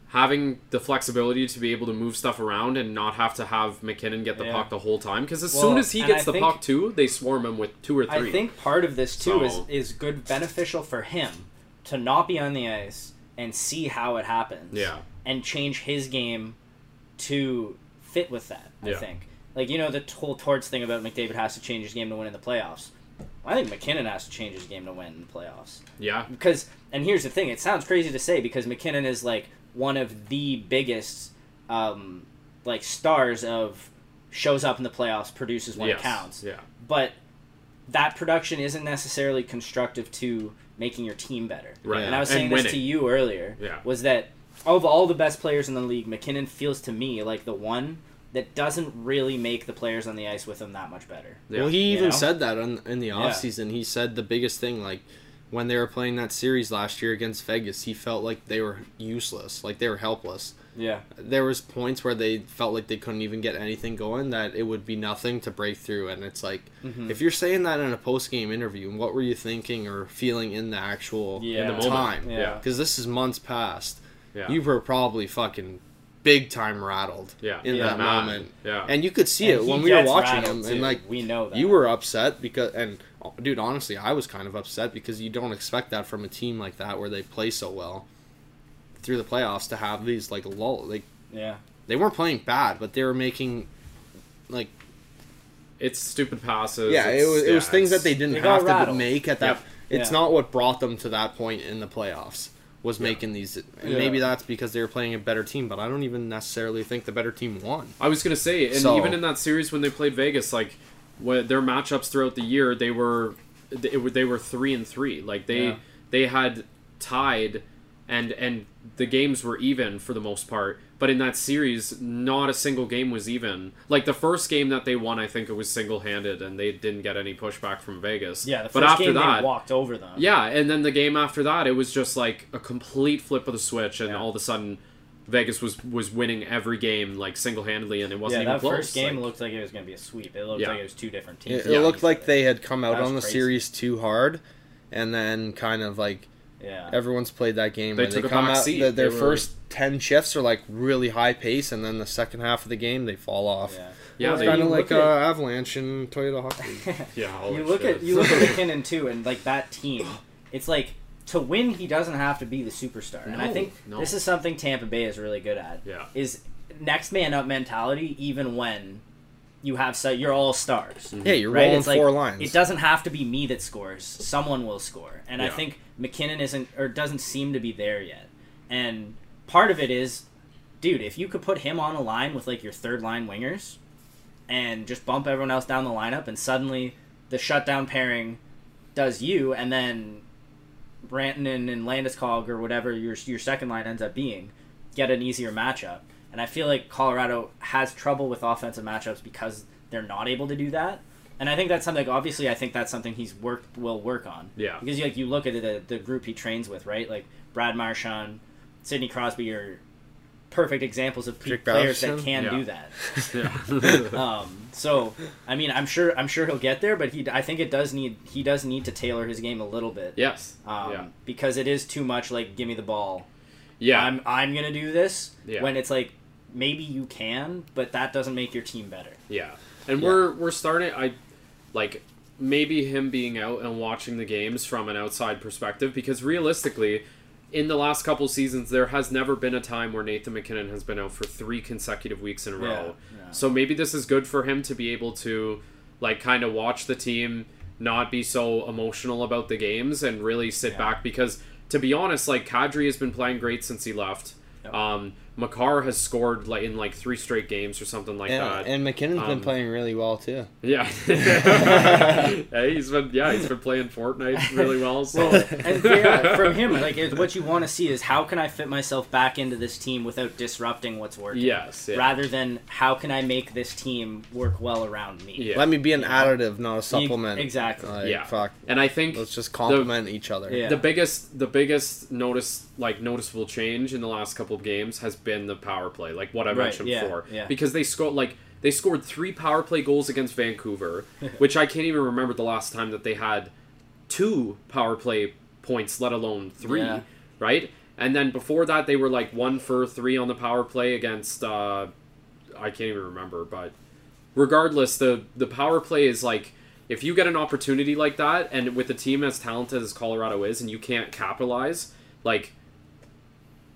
having the flexibility to be able to move stuff around and not have to have MacKinnon get the Yeah. puck the whole time because as Well, soon as he gets I the think- puck too, they swarm him with two or three. I think part of this too So- is is good beneficial for him to not be on the ice and see how it happens. Yeah. And change his game to fit with that. I Yeah. think. Like you know the whole Torts thing about McDavid has to change his game to win in the playoffs. I think MacKinnon has to change his game to win in the playoffs. Yeah. Because, and here's the thing: it sounds crazy to say because MacKinnon is like one of the biggest, um, like stars of shows up in the playoffs, produces when yes. it counts. Yeah. But that production isn't necessarily constructive to making your team better. Right. And I was And saying this winning. to you earlier. Yeah. Was that of all the best players in the league, MacKinnon feels to me like the one that doesn't really make the players on the ice with him that much better. Yeah. Well, he You even know? said that on, in the Yeah. offseason. He said the biggest thing, like, when they were playing that series last year against Vegas, he felt like they were useless, like they were helpless. Yeah. There was points where they felt like they couldn't even get anything going, that it would be nothing to break through. And it's like, Mhm. if you're saying that in a post game interview, what were you thinking or feeling in the actual Yeah. In the moment. time? Yeah. Yeah. Because this is months past. Yeah. You were probably fucking big time rattled yeah. in Yeah. that Mad. moment. Yeah. And you could see And it when we were watching rattled, him, and like we know that you were upset because, and dude, honestly, I was kind of upset because you don't expect that from a team like that where they play so well through the playoffs to have these like lull. Like Yeah. they weren't playing bad, but they were making like it's stupid passes. yeah, it was it was things that they didn't They have to rattled. make at that. Yep. It's Yeah. not what brought them to that point in the playoffs. Was making these, and Yeah. maybe that's because they were playing a better team, but I don't even necessarily think the better team won. I was gonna say, and So- even in that series when they played Vegas, like when their matchups throughout the year, they were they they were three and three. Like they Yeah. they had tied, and and the games were even for the most part. But in that series, not a single game was even. Like the first game that they won, I think it was single handed, and they didn't get any pushback from Vegas. Yeah. The first but after game that, they walked over them. yeah, and then the game after that, it was just like a complete flip of the switch, and Yeah. all of a sudden, Vegas was was winning every game like single handedly, and it wasn't yeah, even that close. first game like- looked like it was going to be a sweep. It looked Yeah. like it was two different teams. It, it Yeah. looked like they had come out on the crazy. series too hard, and then kind of like Yeah. everyone's played that game. They where took they a come out. seat. the- their They were- first ten shifts are like really high pace, and then the second half of the game they fall off. yeah. Yeah, Well, kind of like look uh, at- Avalanche and Toyota Hockey. Yeah, you look shit. at you look at MacKinnon too, and like that team, it's like to win he doesn't have to be the superstar, and I think no. this is something Tampa Bay is really good at. Yeah. is next man up mentality, even when you have so you're all stars. Mm-hmm. yeah, you're Right, rolling it's like four lines. it doesn't have to be me that scores. Someone will score, and I think MacKinnon isn't or doesn't seem to be there yet. And part of it is, dude, if you could put him on a line with like your third line wingers, and just bump everyone else down the lineup, and suddenly the shutdown pairing does you, and then Rantanen and Landeskog or whatever your your second line ends up being, get an easier matchup. And I feel like Colorado has trouble with offensive matchups because they're not able to do that. And I think that's something. Obviously, I think that's something he's worked will work on. Yeah. Because like you look at the the group he trains with, right? Like Brad Marchand, Sidney Crosby are perfect examples of pe- Jake players that can Yeah. do that. Um, so I mean, I'm sure I'm sure he'll get there, but he I think it does need he does need to tailor his game a little bit. yes. Um, yeah. Because it is too much like give me the ball. Yeah. I'm I'm gonna do this. Yeah. When it's like maybe you can, but that doesn't make your team better. Yeah, and Yeah. we're we're starting. I like maybe him being out and watching the games from an outside perspective because realistically, in the last couple seasons, there has never been a time where Nathan MacKinnon has been out for three consecutive weeks in a row. yeah. So maybe this is good for him to be able to like kind of watch the team not be so emotional about the games and really sit Yeah. back because to be honest, like Kadri has been playing great since he left. Yep. Um, Makar has scored like in like three straight games or something like yeah, that. and MacKinnon's Um, been playing really well too. Yeah, yeah, he's been yeah he's been playing Fortnite really well. So and yeah, from him, like it's what you want to see is how can I fit myself back into this team without disrupting what's working. yes, yeah. Rather than how can I make this team work well around me. yeah. Let me be an additive, not a supplement. exactly. Like, Yeah. Fuck. and I think Let's just complement each other. Yeah. the biggest the biggest notice like noticeable change in the last couple of games has been the power play, like what I Right, mentioned yeah, before, yeah. because they scored like they scored three power play goals against Vancouver, which I can't even remember the last time that they had two power play points, let alone three, Yeah. right? And then before that, they were like one for three on the power play against uh, I can't even remember, but regardless, the the power play is like if you get an opportunity like that, and with a team as talented as Colorado is, and you can't capitalize, like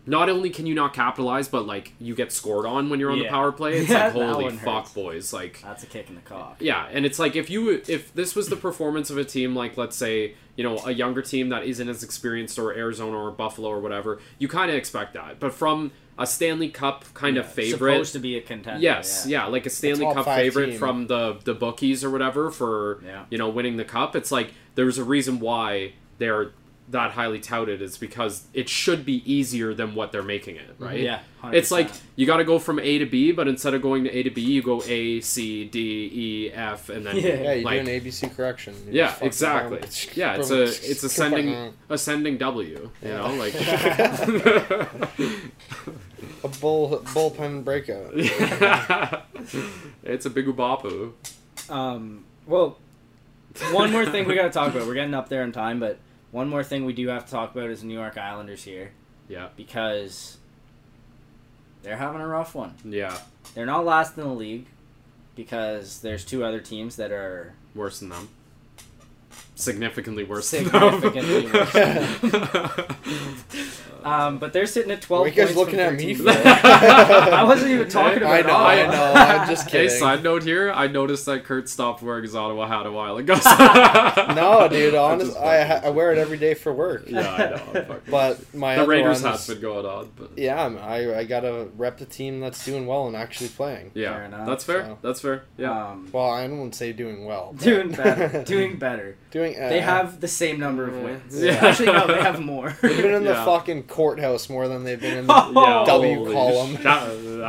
not only can you not capitalize, but like you get scored on when you're on the power play. It's Yeah, like holy fuck, hurts. boys! Like That's a kick in the cock. yeah, and it's like if you if this was the performance of a team like let's say you know a younger team that isn't as experienced or Arizona or Buffalo or whatever, you kind of expect that. But from a Stanley Cup kind of favorite, Supposed to be a contender. yes, yeah. yeah, like a Stanley top Cup favorite team. from the the bookies or whatever for Yeah. you know winning the cup. It's like there's a reason why they're that highly touted is because it should be easier than what they're making it, right? Yeah, It's like you got to go from A to B, but instead of going to A to B, you go A, C, D, E, F, and then Yeah. Yeah, you like, do an ABC correction. You yeah, exactly. down. Yeah, it's a it's ascending ascending W. You know, like a bull bullpen breakout. it's a big ubapu. Um, well, one more thing we got to talk about. We're getting up there in time, but one more thing we do have to talk about is the New York Islanders here Yeah, because they're having a rough one. yeah, They're not last in the league because there's two other teams that are worse than them. Significantly worse Significantly than them. Um, but they're sitting at 12 Were you guys points looking at me for I wasn't even talking about I know, Ottawa. I know. I'm just Hey, kidding. side note here, I noticed that Kurt stopped wearing his Ottawa hat a while ago. No, dude. I'm Honest, just I, I wear it every day for work. Yeah, I know. But my the other Raiders one hat's is- been going on, but Yeah, I'm- I I gotta rep the team that's doing well and actually playing. yeah, Fair enough, that's fair. so. That's fair. Yeah. Um, Well, I wouldn't say doing well. but- doing better. doing better. Doing. Uh, They have the same number of wins. Yeah. Actually, no, they have more. They've been in the Yeah. fucking courthouse more than they've been in the. Oh, W holy column. sh-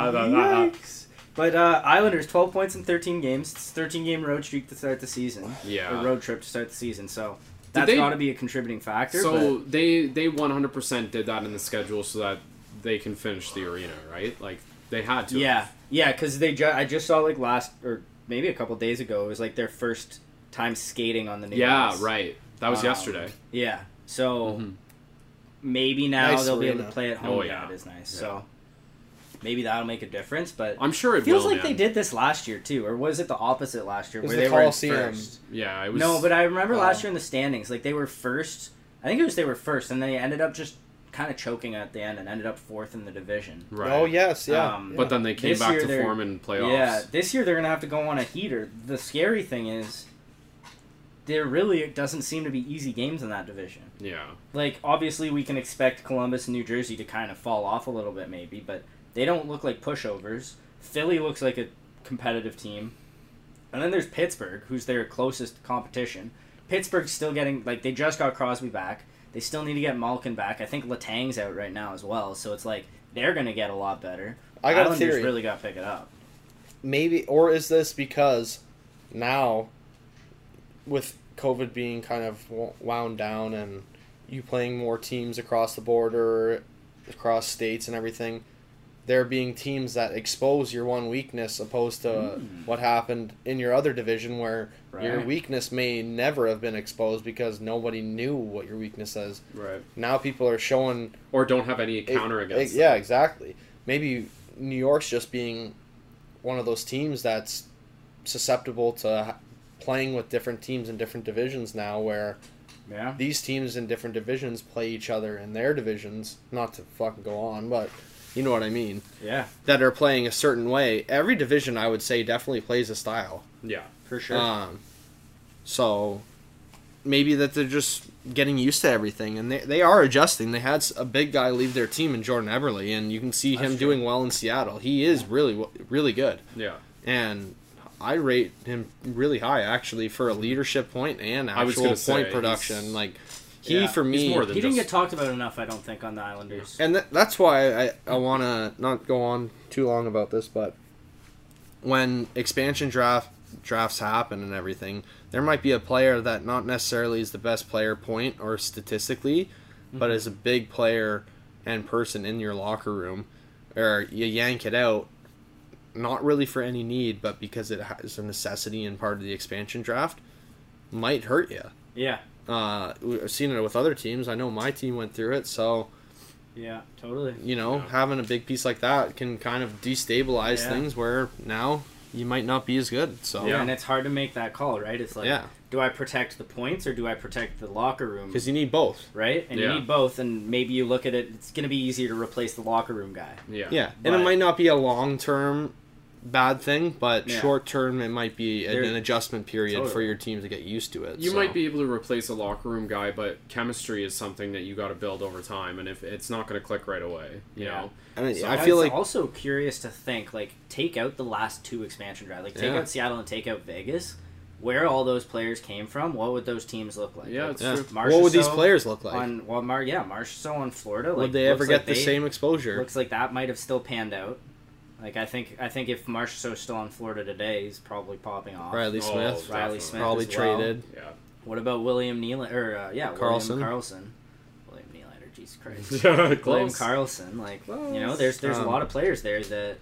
Yikes. But uh, Islanders, 12 points in 13 games. It's 13 game road streak to start the season. Yeah. Or road trip to start the season. So that's they- got to be a contributing factor. So they they 100% did that in the schedule so that they can finish the arena, right? Like they had to. yeah, yeah, because they ju- I just saw like last or maybe a couple days ago. It was like their first time skating on the new Yeah, ice. right. That was Um, yesterday. Yeah. So Mhm. maybe now Nice they'll be able arena. to play at home. Oh, yeah, yeah. it is nice. Yeah. So maybe that'll make a difference. But I'm sure it it feels will, like they did this last year too, or was it the opposite last year It was where the they were in Coliseum. first? Yeah, it was. No, but I remember Oh. last year in the standings, like they were first. I think it was they were first, and then they ended up just kind of choking at the end and ended up fourth in the division. right. Oh yes, yeah. Um, But then they came This back to they're- form in playoffs. Yeah, this year they're gonna have to go on a heater. The scary thing is, there really doesn't seem to be easy games in that division. Yeah. Like obviously we can expect Columbus and New Jersey to kind of fall off a little bit maybe, but they don't look like pushovers. Philly looks like a competitive team. And then there's Pittsburgh, who's their closest competition. Pittsburgh's still getting like they just got Crosby back. They still need to get Malkin back. I think Letang's out right now as well, so it's like they're gonna get a lot better. I got a theory. really got to pick it up. Maybe, or is this because now, with COVID being kind of wound down and you playing more teams across the border, across states and everything, there being teams that expose your one weakness opposed to Mm. what happened in your other division where your weakness may never have been exposed because nobody knew what your weakness is. Right. Now people are showing Or don't have any counter it- against. yeah, exactly. Maybe New York's just being one of those teams that's susceptible to playing with different teams in different divisions now, where Yeah. these teams in different divisions play each other in their divisions. Not to fucking go on, but you know what I mean. Yeah, That are playing a certain way. Every division, I would say, definitely plays a style. Yeah. for sure. Um, so maybe that they're just getting used to everything, and they, they are adjusting. They had a big guy leave their team in Jordan Eberle, and you can see That's him true. doing well in Seattle. He is really really good, Yeah. and I rate him really high actually for a leadership point and I was actual point say, production. Like he Yeah, for he's me, more than he didn't get talked about enough, I don't think, on the Islanders. and th- that's why I, I want to not go on too long about this, but when expansion draft drafts happen and everything, there might be a player that not necessarily is the best player point or statistically, but mm-hmm. is a big player and person in your locker room, or you yank it out, not really for any need, but because it has a necessity and part of the expansion draft, might hurt you. Yeah, Uh, we've seen it with other teams. I know my team went through it, so yeah, totally. you know, Yeah. having a big piece like that can kind of destabilize Yeah. things where now you might not be as good. So Yeah. And it's hard to make that call, right? It's like, Yeah. do I protect the points or do I protect the locker room? because you need both. right? And Yeah. you need both, and maybe you look at it, it's going to be easier to replace the locker room guy. Yeah. Yeah, and it might not be a long term bad thing, but Yeah. short term it might be an, There- an adjustment period for your team to get used to it. You so. might be able to replace a locker room guy, but chemistry is something that you got to build over time, and if it's not going to click right away, you Yeah. know. And So I was feel like also curious to think like take out the last two expansion drives, like take Yeah. out Seattle and take out Vegas. Where all those players came from, what would those teams look like? Yeah, Like, it's yeah. true. Marchessault what would these players look like? on well, Mar yeah, Marchessault on Florida. Like, would they ever get like the they- same exposure? Looks like that might have still panned out. Like I think I think if Marchessault's still on Florida today, he's probably popping off. Reilly Oh, Smith, Reilly definitely. Smith probably as well. traded. Yeah. What about William Nylander? Or uh, yeah, Karlsson. William Karlsson. William Nylander, Jesus Christ. William. Karlsson, like you know, there's there's Um, a lot of players there that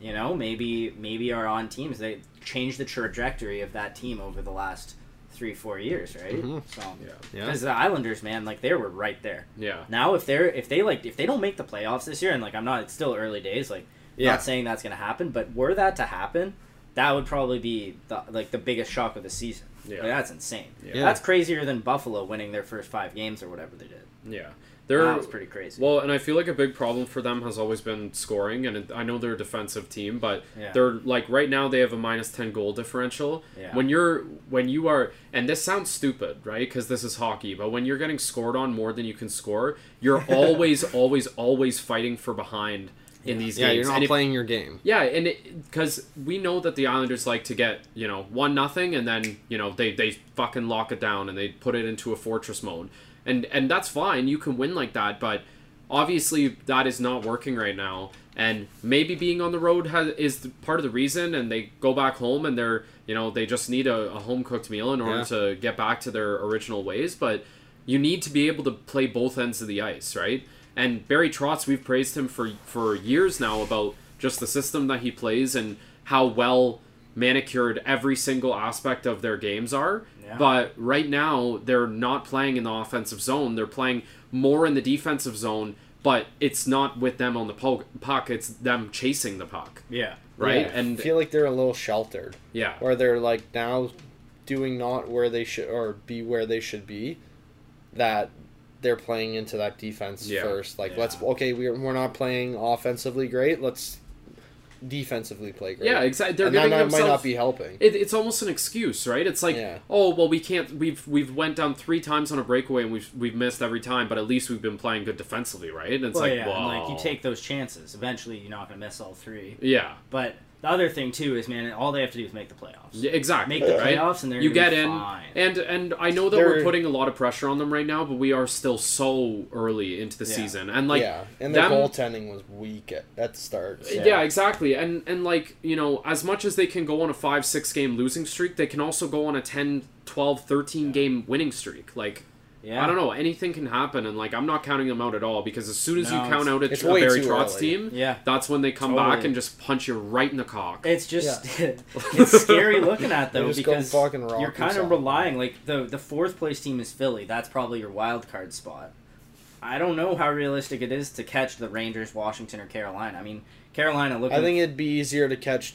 you know maybe maybe are on teams they changed the trajectory of that team over the last three four years, right? Mhm. So Yeah. Yeah, because the Islanders, man, like they were right there. Yeah. Now if they're if they like if they don't make the playoffs this year, and like I'm not, it's still early days, like Yeah. not saying that's gonna happen, but were that to happen, that would probably be the like the biggest shock of the season. Yeah. Like, that's insane. Yeah. Yeah. That's crazier than Buffalo winning their first five games or whatever they did. Yeah. They're that was pretty crazy. well, and I feel like a big problem for them has always been scoring, and it, I know they're a defensive team, but Yeah. they're like right now they have a minus ten goal differential. Yeah. When you're when you are, and this sounds stupid, right? Because this is hockey, but when you're getting scored on more than you can score, you're always, always, always fighting for behind in these yeah, games. you're not And if- playing your game. Yeah, and because we know that the Islanders like to get you know one nothing, and then you know they they fucking lock it down and they put it into a fortress mode, and and that's fine. You can win like that, but obviously that is not working right now. And maybe being on the road has, is part of the reason, and they go back home and they're you know they just need a, a home cooked meal in order Yeah. to get back to their original ways, but. You need to be able to play both ends of the ice, right? And Barry Trotz, we've praised him for for years now about just the system that he plays and how well manicured every single aspect of their games are. Yeah. But right now, they're not playing in the offensive zone. They're playing more in the defensive zone, but it's not with them on the po- puck. It's them chasing the puck, yeah. right? Yeah, And I feel like they're a little sheltered, yeah, where they're like now doing not where they should or be where they should be. That they're playing into that defense Yeah. first. Like Yeah. let's okay, we're we're not playing offensively great. Let's defensively play great. yeah, exactly. They're and that giving might, might not be helping. It, it's almost an excuse, right? It's like, Yeah. oh well, we can't. We've we've went down three times on a breakaway and we've we've missed every time, but at least we've been playing good defensively, right? And it's Well, like, yeah, and, like you take those chances. Eventually, you're not going to miss all three. yeah, But the other thing too is, man, all they have to do is make the playoffs. yeah, exactly. Make the right? playoffs, and they're you get be in, fine. and and I know that we're They're- putting a lot of pressure on them right now, but we are still so early into the Yeah. season, and like yeah, and their them- goaltending was weak at, at the start. so- Yeah. exactly. And and like, you know, as much as they can go on a 5 6 game losing streak, they can also go on a 10 12 13 game winning streak. Like Yeah, I don't know, anything can happen and like I'm not counting them out at all because as soon as No, you count out a, it's a way Barry Trotz early. team, Yeah, that's when they come back and just punch you right in the cock. it's just it's scary looking at They though because fucking you're kind of relying like the the fourth place team is Philly. That's probably your wild card spot. I don't know how realistic it is to catch the Rangers, Washington, or Carolina. I mean, Carolina looking I think it'd be easier to catch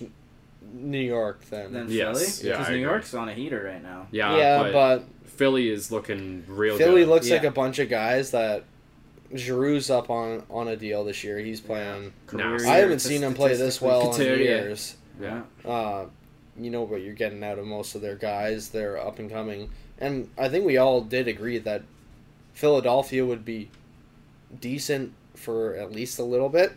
New York than. than Yes, Philly yeah, because I New agree. York's on a heater right now. yeah, yeah, but, but Philly is looking real Philly good. looks like a bunch of guys that Giroux's up on on a deal this year. He's playing. Nah, I haven't seen him play this well in Couturier. years. yeah. Uh, you know what you're getting out of most of their guys. They're up and coming, and I think we all did agree that Philadelphia would be decent for at least a little bit.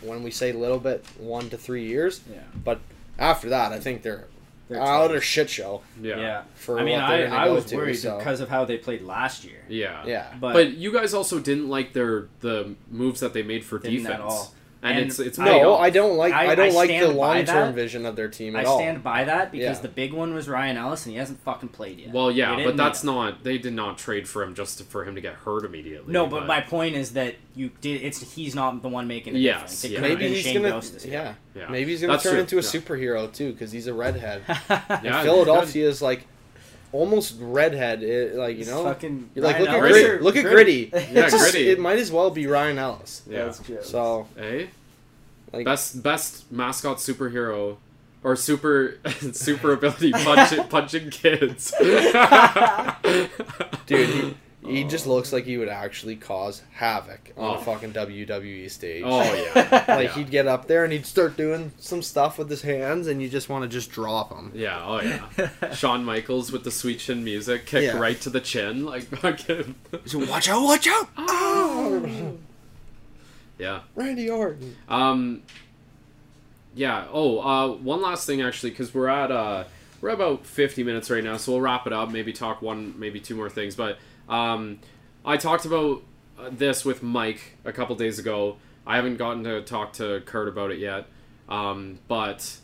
When we say little bit, one to three years. Yeah, But after that, I think they're, They're out tough. shit show Yeah. yeah. for I mean, I, I go was to. worried so. because of how they played last year. Yeah. yeah, But, But you guys also didn't like their the moves that they made for Didn't defense. At all. And, And it's it's I- paid no. I don't like. I- I, don't I like the long term vision of their team I at all. stand by that because Yeah. the big one was Ryan Ellis, and he hasn't fucking played yet. Well, yeah, but that's need not. They did not trade for him just to, for him to get hurt immediately. No, but my point is that you did. It's he's not the one making the Yes, difference. It yeah. Maybe he's Shane gonna. Ghost this year. Yeah. Yeah. maybe he's gonna That's turn true, into a yeah. superhero too because he's a redhead. Yeah, Philadelphia is like almost redhead. It, like you It's know, fucking You're like Ryan look at Ellis gritty. Look at gritty. Gritty? Yeah, It's just- Gritty. It might as well be Ryan Ellis. yeah. That's true. So Hey, like best best mascot superhero or super super ability punching punching kids. Dude, he, he just looks like he would actually cause havoc on Oh. a fucking WWE stage. oh yeah, Like yeah. he'd get up there and he'd start doing some stuff with his hands, and you just want to just drop him. Yeah, oh yeah. Shawn Michaels with the sweet chin music, kick Yeah. right to the chin, like fucking. Watch out! Watch out! Yeah. Randy Orton. Um. Yeah. Oh, uh, one last thing actually, because we're at uh, we're about fifty minutes right now, so we'll wrap it up. Maybe talk one, maybe two more things. But um, I talked about uh, this with Mike a couple days ago. I haven't gotten to talk to Kurt about it yet. Um, but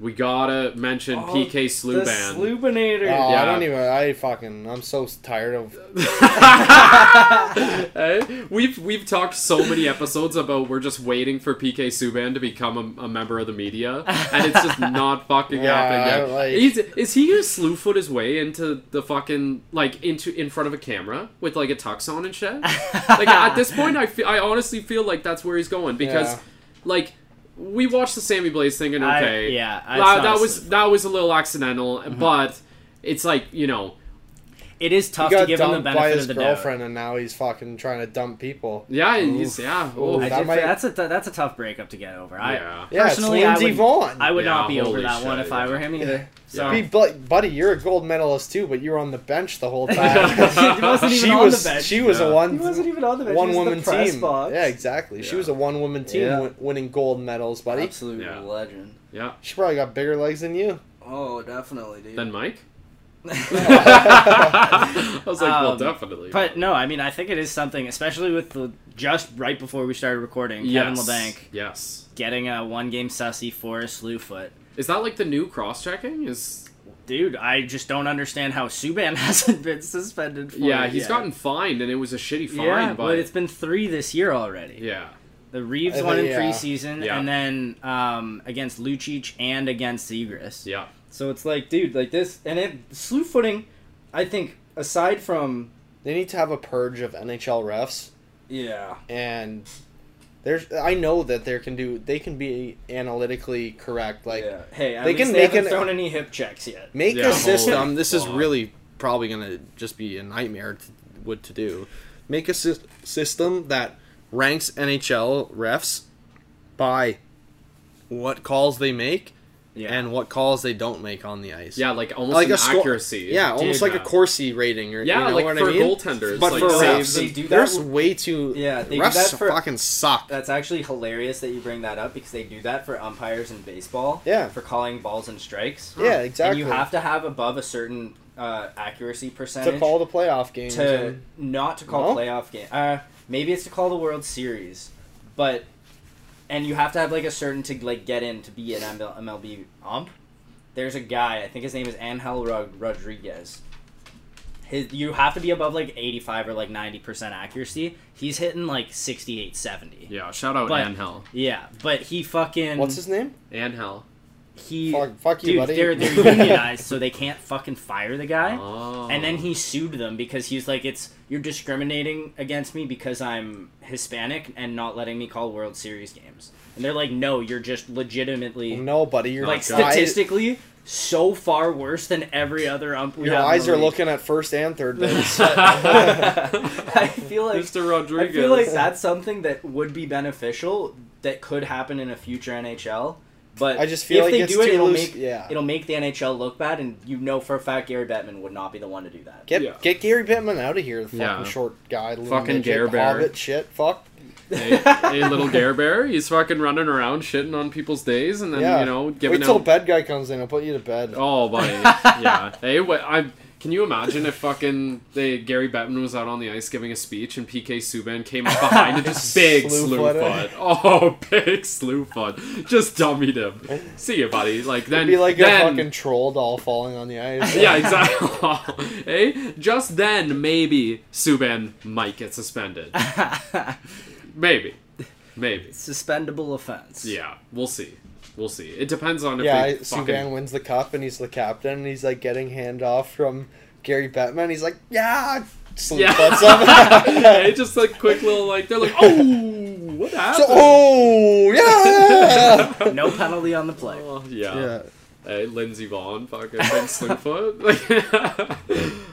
we gotta mention Oh, PK The Sluban. Slubinator. Oh, Yeah. I don't even. I fucking. I'm so tired of. Eh? we've we've talked so many episodes about we're just waiting for PK Subban to become a, a member of the media, and it's just not fucking Yeah, happening yet. like- He's, is he gonna slew foot his way into the fucking like into in front of a camera with like a tux on and shit? like at this point, I feel I honestly feel like that's where he's going because Yeah. like. We watched the Sammy Blais thing and I- okay, yeah, it's that, that was that was a little accidental, mm-hmm. but it's like you know, It is tough to got give him the dumped by his of the girlfriend, and now he's fucking trying to dump people. yeah, he's yeah, oh, doubt. I That did- might- that's a that's a tough breakup to get over. I yeah. Yeah, personally, it's I Lindsey would, Vonn. I would Yeah, not be over holy that one shit, if I were him either. So Be- but, buddy, you're a gold medalist too, but you were on the bench the whole time. he wasn't even she on was the bench. she was a one. He wasn't even on the bench. one he was in woman the press team. Box. Yeah, exactly. She was a one woman team Yeah. winning gold medals, buddy. absolute Yeah. legend. yeah. She probably got bigger legs than you. Oh, definitely, dude. Then Mike. I was like, well, Um, definitely. But no, I mean, I think it is something, especially with the just right before we started recording, yes. Kevin Labanc Yes. getting a one game sussy for a slew foot. Is that like the new cross checking? Is Dude, I just don't understand how Subban hasn't been suspended for yeah, he's yet. gotten fined and it was a shitty fine. yeah, but, but it's been three this year already. yeah, The Reaves I one in yeah. preseason, Yeah. and then um, against Lucic and against Zegras. yeah, So it's like, dude, like this, and it slew footing. I think aside from They need to have a purge of NHL refs, yeah, and there's. I know that there can do. They can be analytically correct. Like yeah. hey, at they least can they make haven't an- thrown any hip checks yet. make Yeah, a system. This is really probably gonna just be a nightmare to, what to do. Make a sys- system that ranks NHL refs by what calls they make Yeah, and what calls they don't make on the ice. yeah, like almost Like an a score- accuracy. Yeah, almost Dude, like yeah. a Corsi rating, or yeah, you know like what for I mean? goaltenders, But like for saves refs, they do that there's with- way too. Yeah, they do refs that for- fucking suck. That's actually hilarious that you bring that up because they do that for umpires in baseball. Yeah. For calling balls and strikes. Yeah, exactly. And you have to have above a certain uh, accuracy percentage to call the playoff games. to and- not to call No? playoff game. Uh, maybe it's to call the World Series, but and you have to have like a certain to like get in to be an MLB ump. There's a guy, I think his name is Angel Rodriguez. His, you have to be above like 85 or like 90% accuracy. He's hitting like 68, 70. yeah, shout out But- Anhel. Yeah, but he fucking What's his name? Anhel. He Fuck, fuck you, dude, buddy. they're they're unionized, so they can't fucking fire the guy. Oh. And then he sued them because he's like, "It's you're discriminating against me because I'm Hispanic and not letting me call World Series games." And they're like, "No, you're just legitimately no, buddy. You're like God. statistically so far worse than every other ump." We your have eyes are looking at first and third base. I feel like Mr. Rodriguez. I feel like that's something that would be beneficial that could happen in a future NHL. But I just feel if like they it's do it, it'll loose- make yeah. it'll make the NHL look bad, and you know for a fact Gary Bettman would not be the one to do that. Get Yeah. get Gary Bettman out of here, the fucking Yeah. short guy, little Fucking midget, Gare Bear. Hobbit shit. Fuck. hey, hey, little Gare Bear, he's fucking running around shitting on people's days, and then yeah. you know giving Wait till out. bed guy comes in. I'll put you to bed. Oh, buddy, yeah. Hey, what I can you imagine if fucking they Gary Bettman was out on the ice giving a speech and PK Subban came up behind and just big Slew slew foot foot. Oh, big slew foot. Just dummied him. See you, buddy. Like then, It'd be like then, a fucking troll doll falling on the ice. yeah, exactly. hey, eh? just then maybe Subban might get suspended. Maybe, maybe. Suspendable offense. Yeah, we'll see. We'll see. It depends on if Yeah, they I- fucking wins the cup and he's the captain and he's like getting handoff from Gary Bettman. He's like, yeah, sleep Yeah. butts up. hey, just like quick little like they're like oh what So, happened? oh yeah. No penalty on the play. Oh, yeah. yeah. Hey, Lindsey Vonn, fucking big Slingfoot.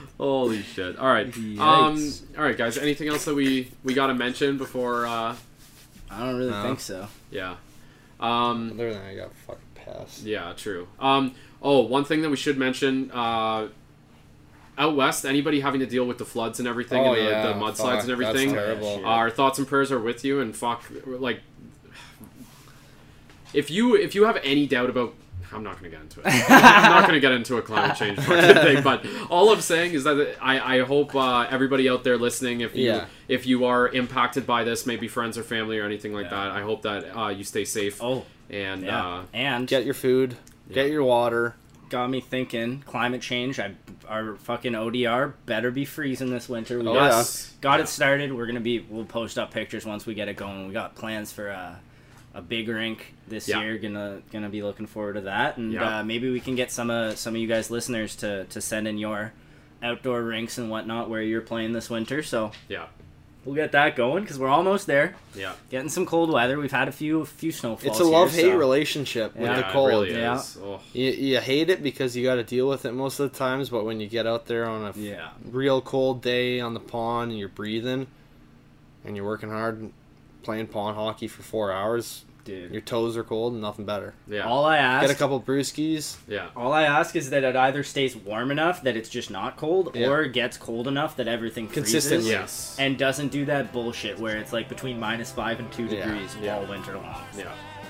Holy shit! All right, um, all right, guys. Anything else that we we got to mention before? Uh, I don't really No. think so. yeah, um, Other than I got fucking passed. yeah, true. Um, oh, one thing that we should mention. Uh, out west, anybody having to deal with the floods and everything, Oh and the, yeah, the mudslides fuck, and everything, That's terrible. Yeah, our thoughts and prayers are with you. And fuck, like, if you if you have any doubt about, I'm not gonna get into it. I'm not gonna get into a climate change thing. But all I'm saying is that I I hope uh, everybody out there listening, if you Yeah. if you are impacted by this, maybe friends or family or anything like Yeah. that, I hope that uh, you stay safe. Oh, and yeah. uh, and Get your food. Get your water. got me thinking. Climate change. I, our fucking ODR better be freezing this winter. We Oh, got, yes, got Yeah. it started. We're gonna be. We'll post up pictures once we get it going. We got plans for uh, a big rink this Yeah. year. Gonna gonna be looking forward to that. And Yeah. uh, maybe we can get some of some of you guys listeners to to send in your outdoor rinks and whatnot where you're playing this winter. So yeah, we'll get that going because we're almost there. yeah. Getting some cold weather. We've had a few a few snowfalls. It's a love hate so- relationship with Yeah, the it cold. really Yeah. is. Oh, You, you hate it because you got to deal with it most of the times, but when you get out there on a Yeah. real cold day on the pond and you're breathing and you're working hard playing pond hockey for four hours, Dude. your toes are cold and nothing better. yeah, All I ask Get a couple brewskis. yeah. All I ask is that it either stays warm enough that it's just not cold, Yeah. or gets cold enough that everything freezes, Consistently. Yes. and doesn't do that bullshit where it's like between minus five and two Yeah. degrees Yeah. all winter long. yeah.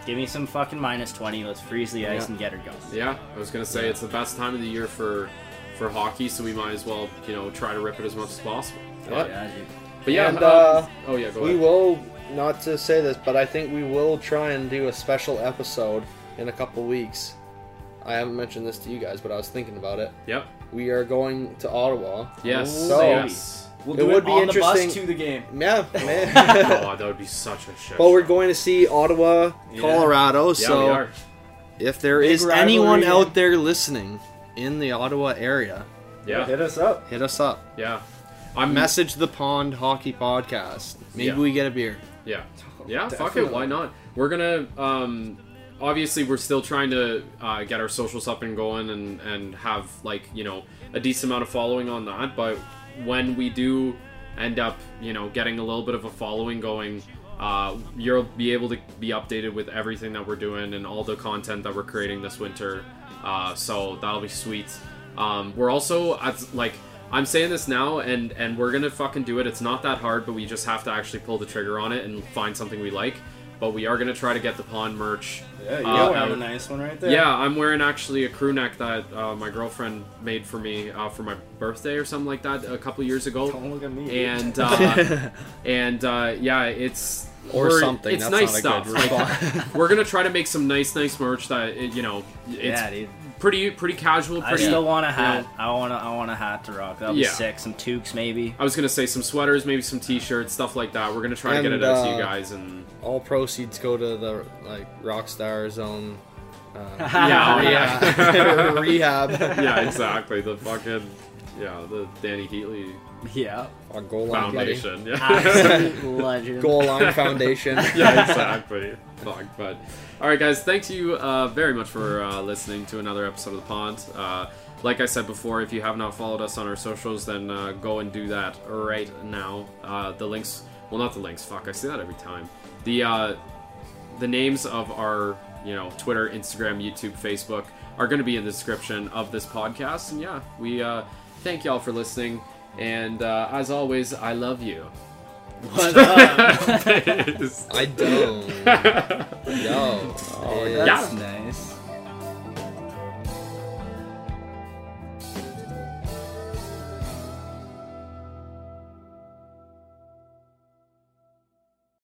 Give me some fucking minus twenty. Let's freeze the ice Yeah. and get her going. Yeah, I was gonna say it's the best time of the year for for hockey, so we might as well you know try to rip it as much as possible. Yep. Yeah, dude. But yeah, And, um, uh, oh yeah, go We ahead. will, not to say this, but I think we will try and do a special episode in a couple weeks. I haven't mentioned this to you guys, but I was thinking about it. Yep. We are going to Ottawa. Yes. So- yes. We'll It do would it be on the bus interesting- to the game. Yeah, oh, man. oh, that would be such a shit. but we're going to see Ottawa, Colorado. Yeah, so we are. if there Big is anyone game. out there listening in the Ottawa area, Yeah. Hit us up. hit us up. Yeah. I'm Message the Pond Hockey Podcast. Maybe Yeah. we get a beer. Yeah. Yeah, fuck it. Why not? We're gonna. Um, obviously, we're still trying to uh, get our socials up and going and and have like you know a decent amount of following on that. But when we do end up, you know, getting a little bit of a following going. Uh, you'll be able to be updated with everything that we're doing and all the content that we're creating this winter. Uh, so that'll be sweet. Um, we're also at like I'm saying this now, and and we're gonna fucking do it. It's not that hard, but we just have to actually pull the trigger on it and find something we like. But we are gonna try to get the pond merch. Yeah, you're uh, wearing a nice one right there. Yeah, I'm wearing actually a crew neck that uh, my girlfriend made for me uh, for my birthday or something like that a couple years ago. Don't look at me. And uh, and uh, yeah, it's Or we're- something. It's That's nice not a stuff. good Like, we're gonna try to make some nice, nice merch that you know it's yeah, dude. Pretty pretty casual. I Pretty. still want a you hat. know, I want a, I want a hat to rock. That'll Yeah. be sick. Some toques maybe. I was gonna say some sweaters, maybe some t-shirts, stuff like that. We're gonna try to get And, it out to you uh, guys, and All proceeds go to the like Rockstar Zone. Uh, yeah, rehab. rehab. yeah, exactly. The fucking yeah, the Dany Heatley yeah. Our goal line. Foundation. Yeah. Absolute legend. Goal line foundation. yeah, exactly. Fuck, but all right, guys. Thank you uh, very much for uh, listening to another episode of the Pond. Uh, like I said before, if you have not followed us on our socials, then uh, go and do that right now. Uh, the links, well, not the links. Fuck, I say that every time. The uh, the names of our you know Twitter, Instagram, YouTube, Facebook are going to be in the description of this podcast. And yeah, we uh, thank y'all for listening. And uh, as always, I love you. What up? I don't. Yo. Oh, Yeah. yeah. That's nice.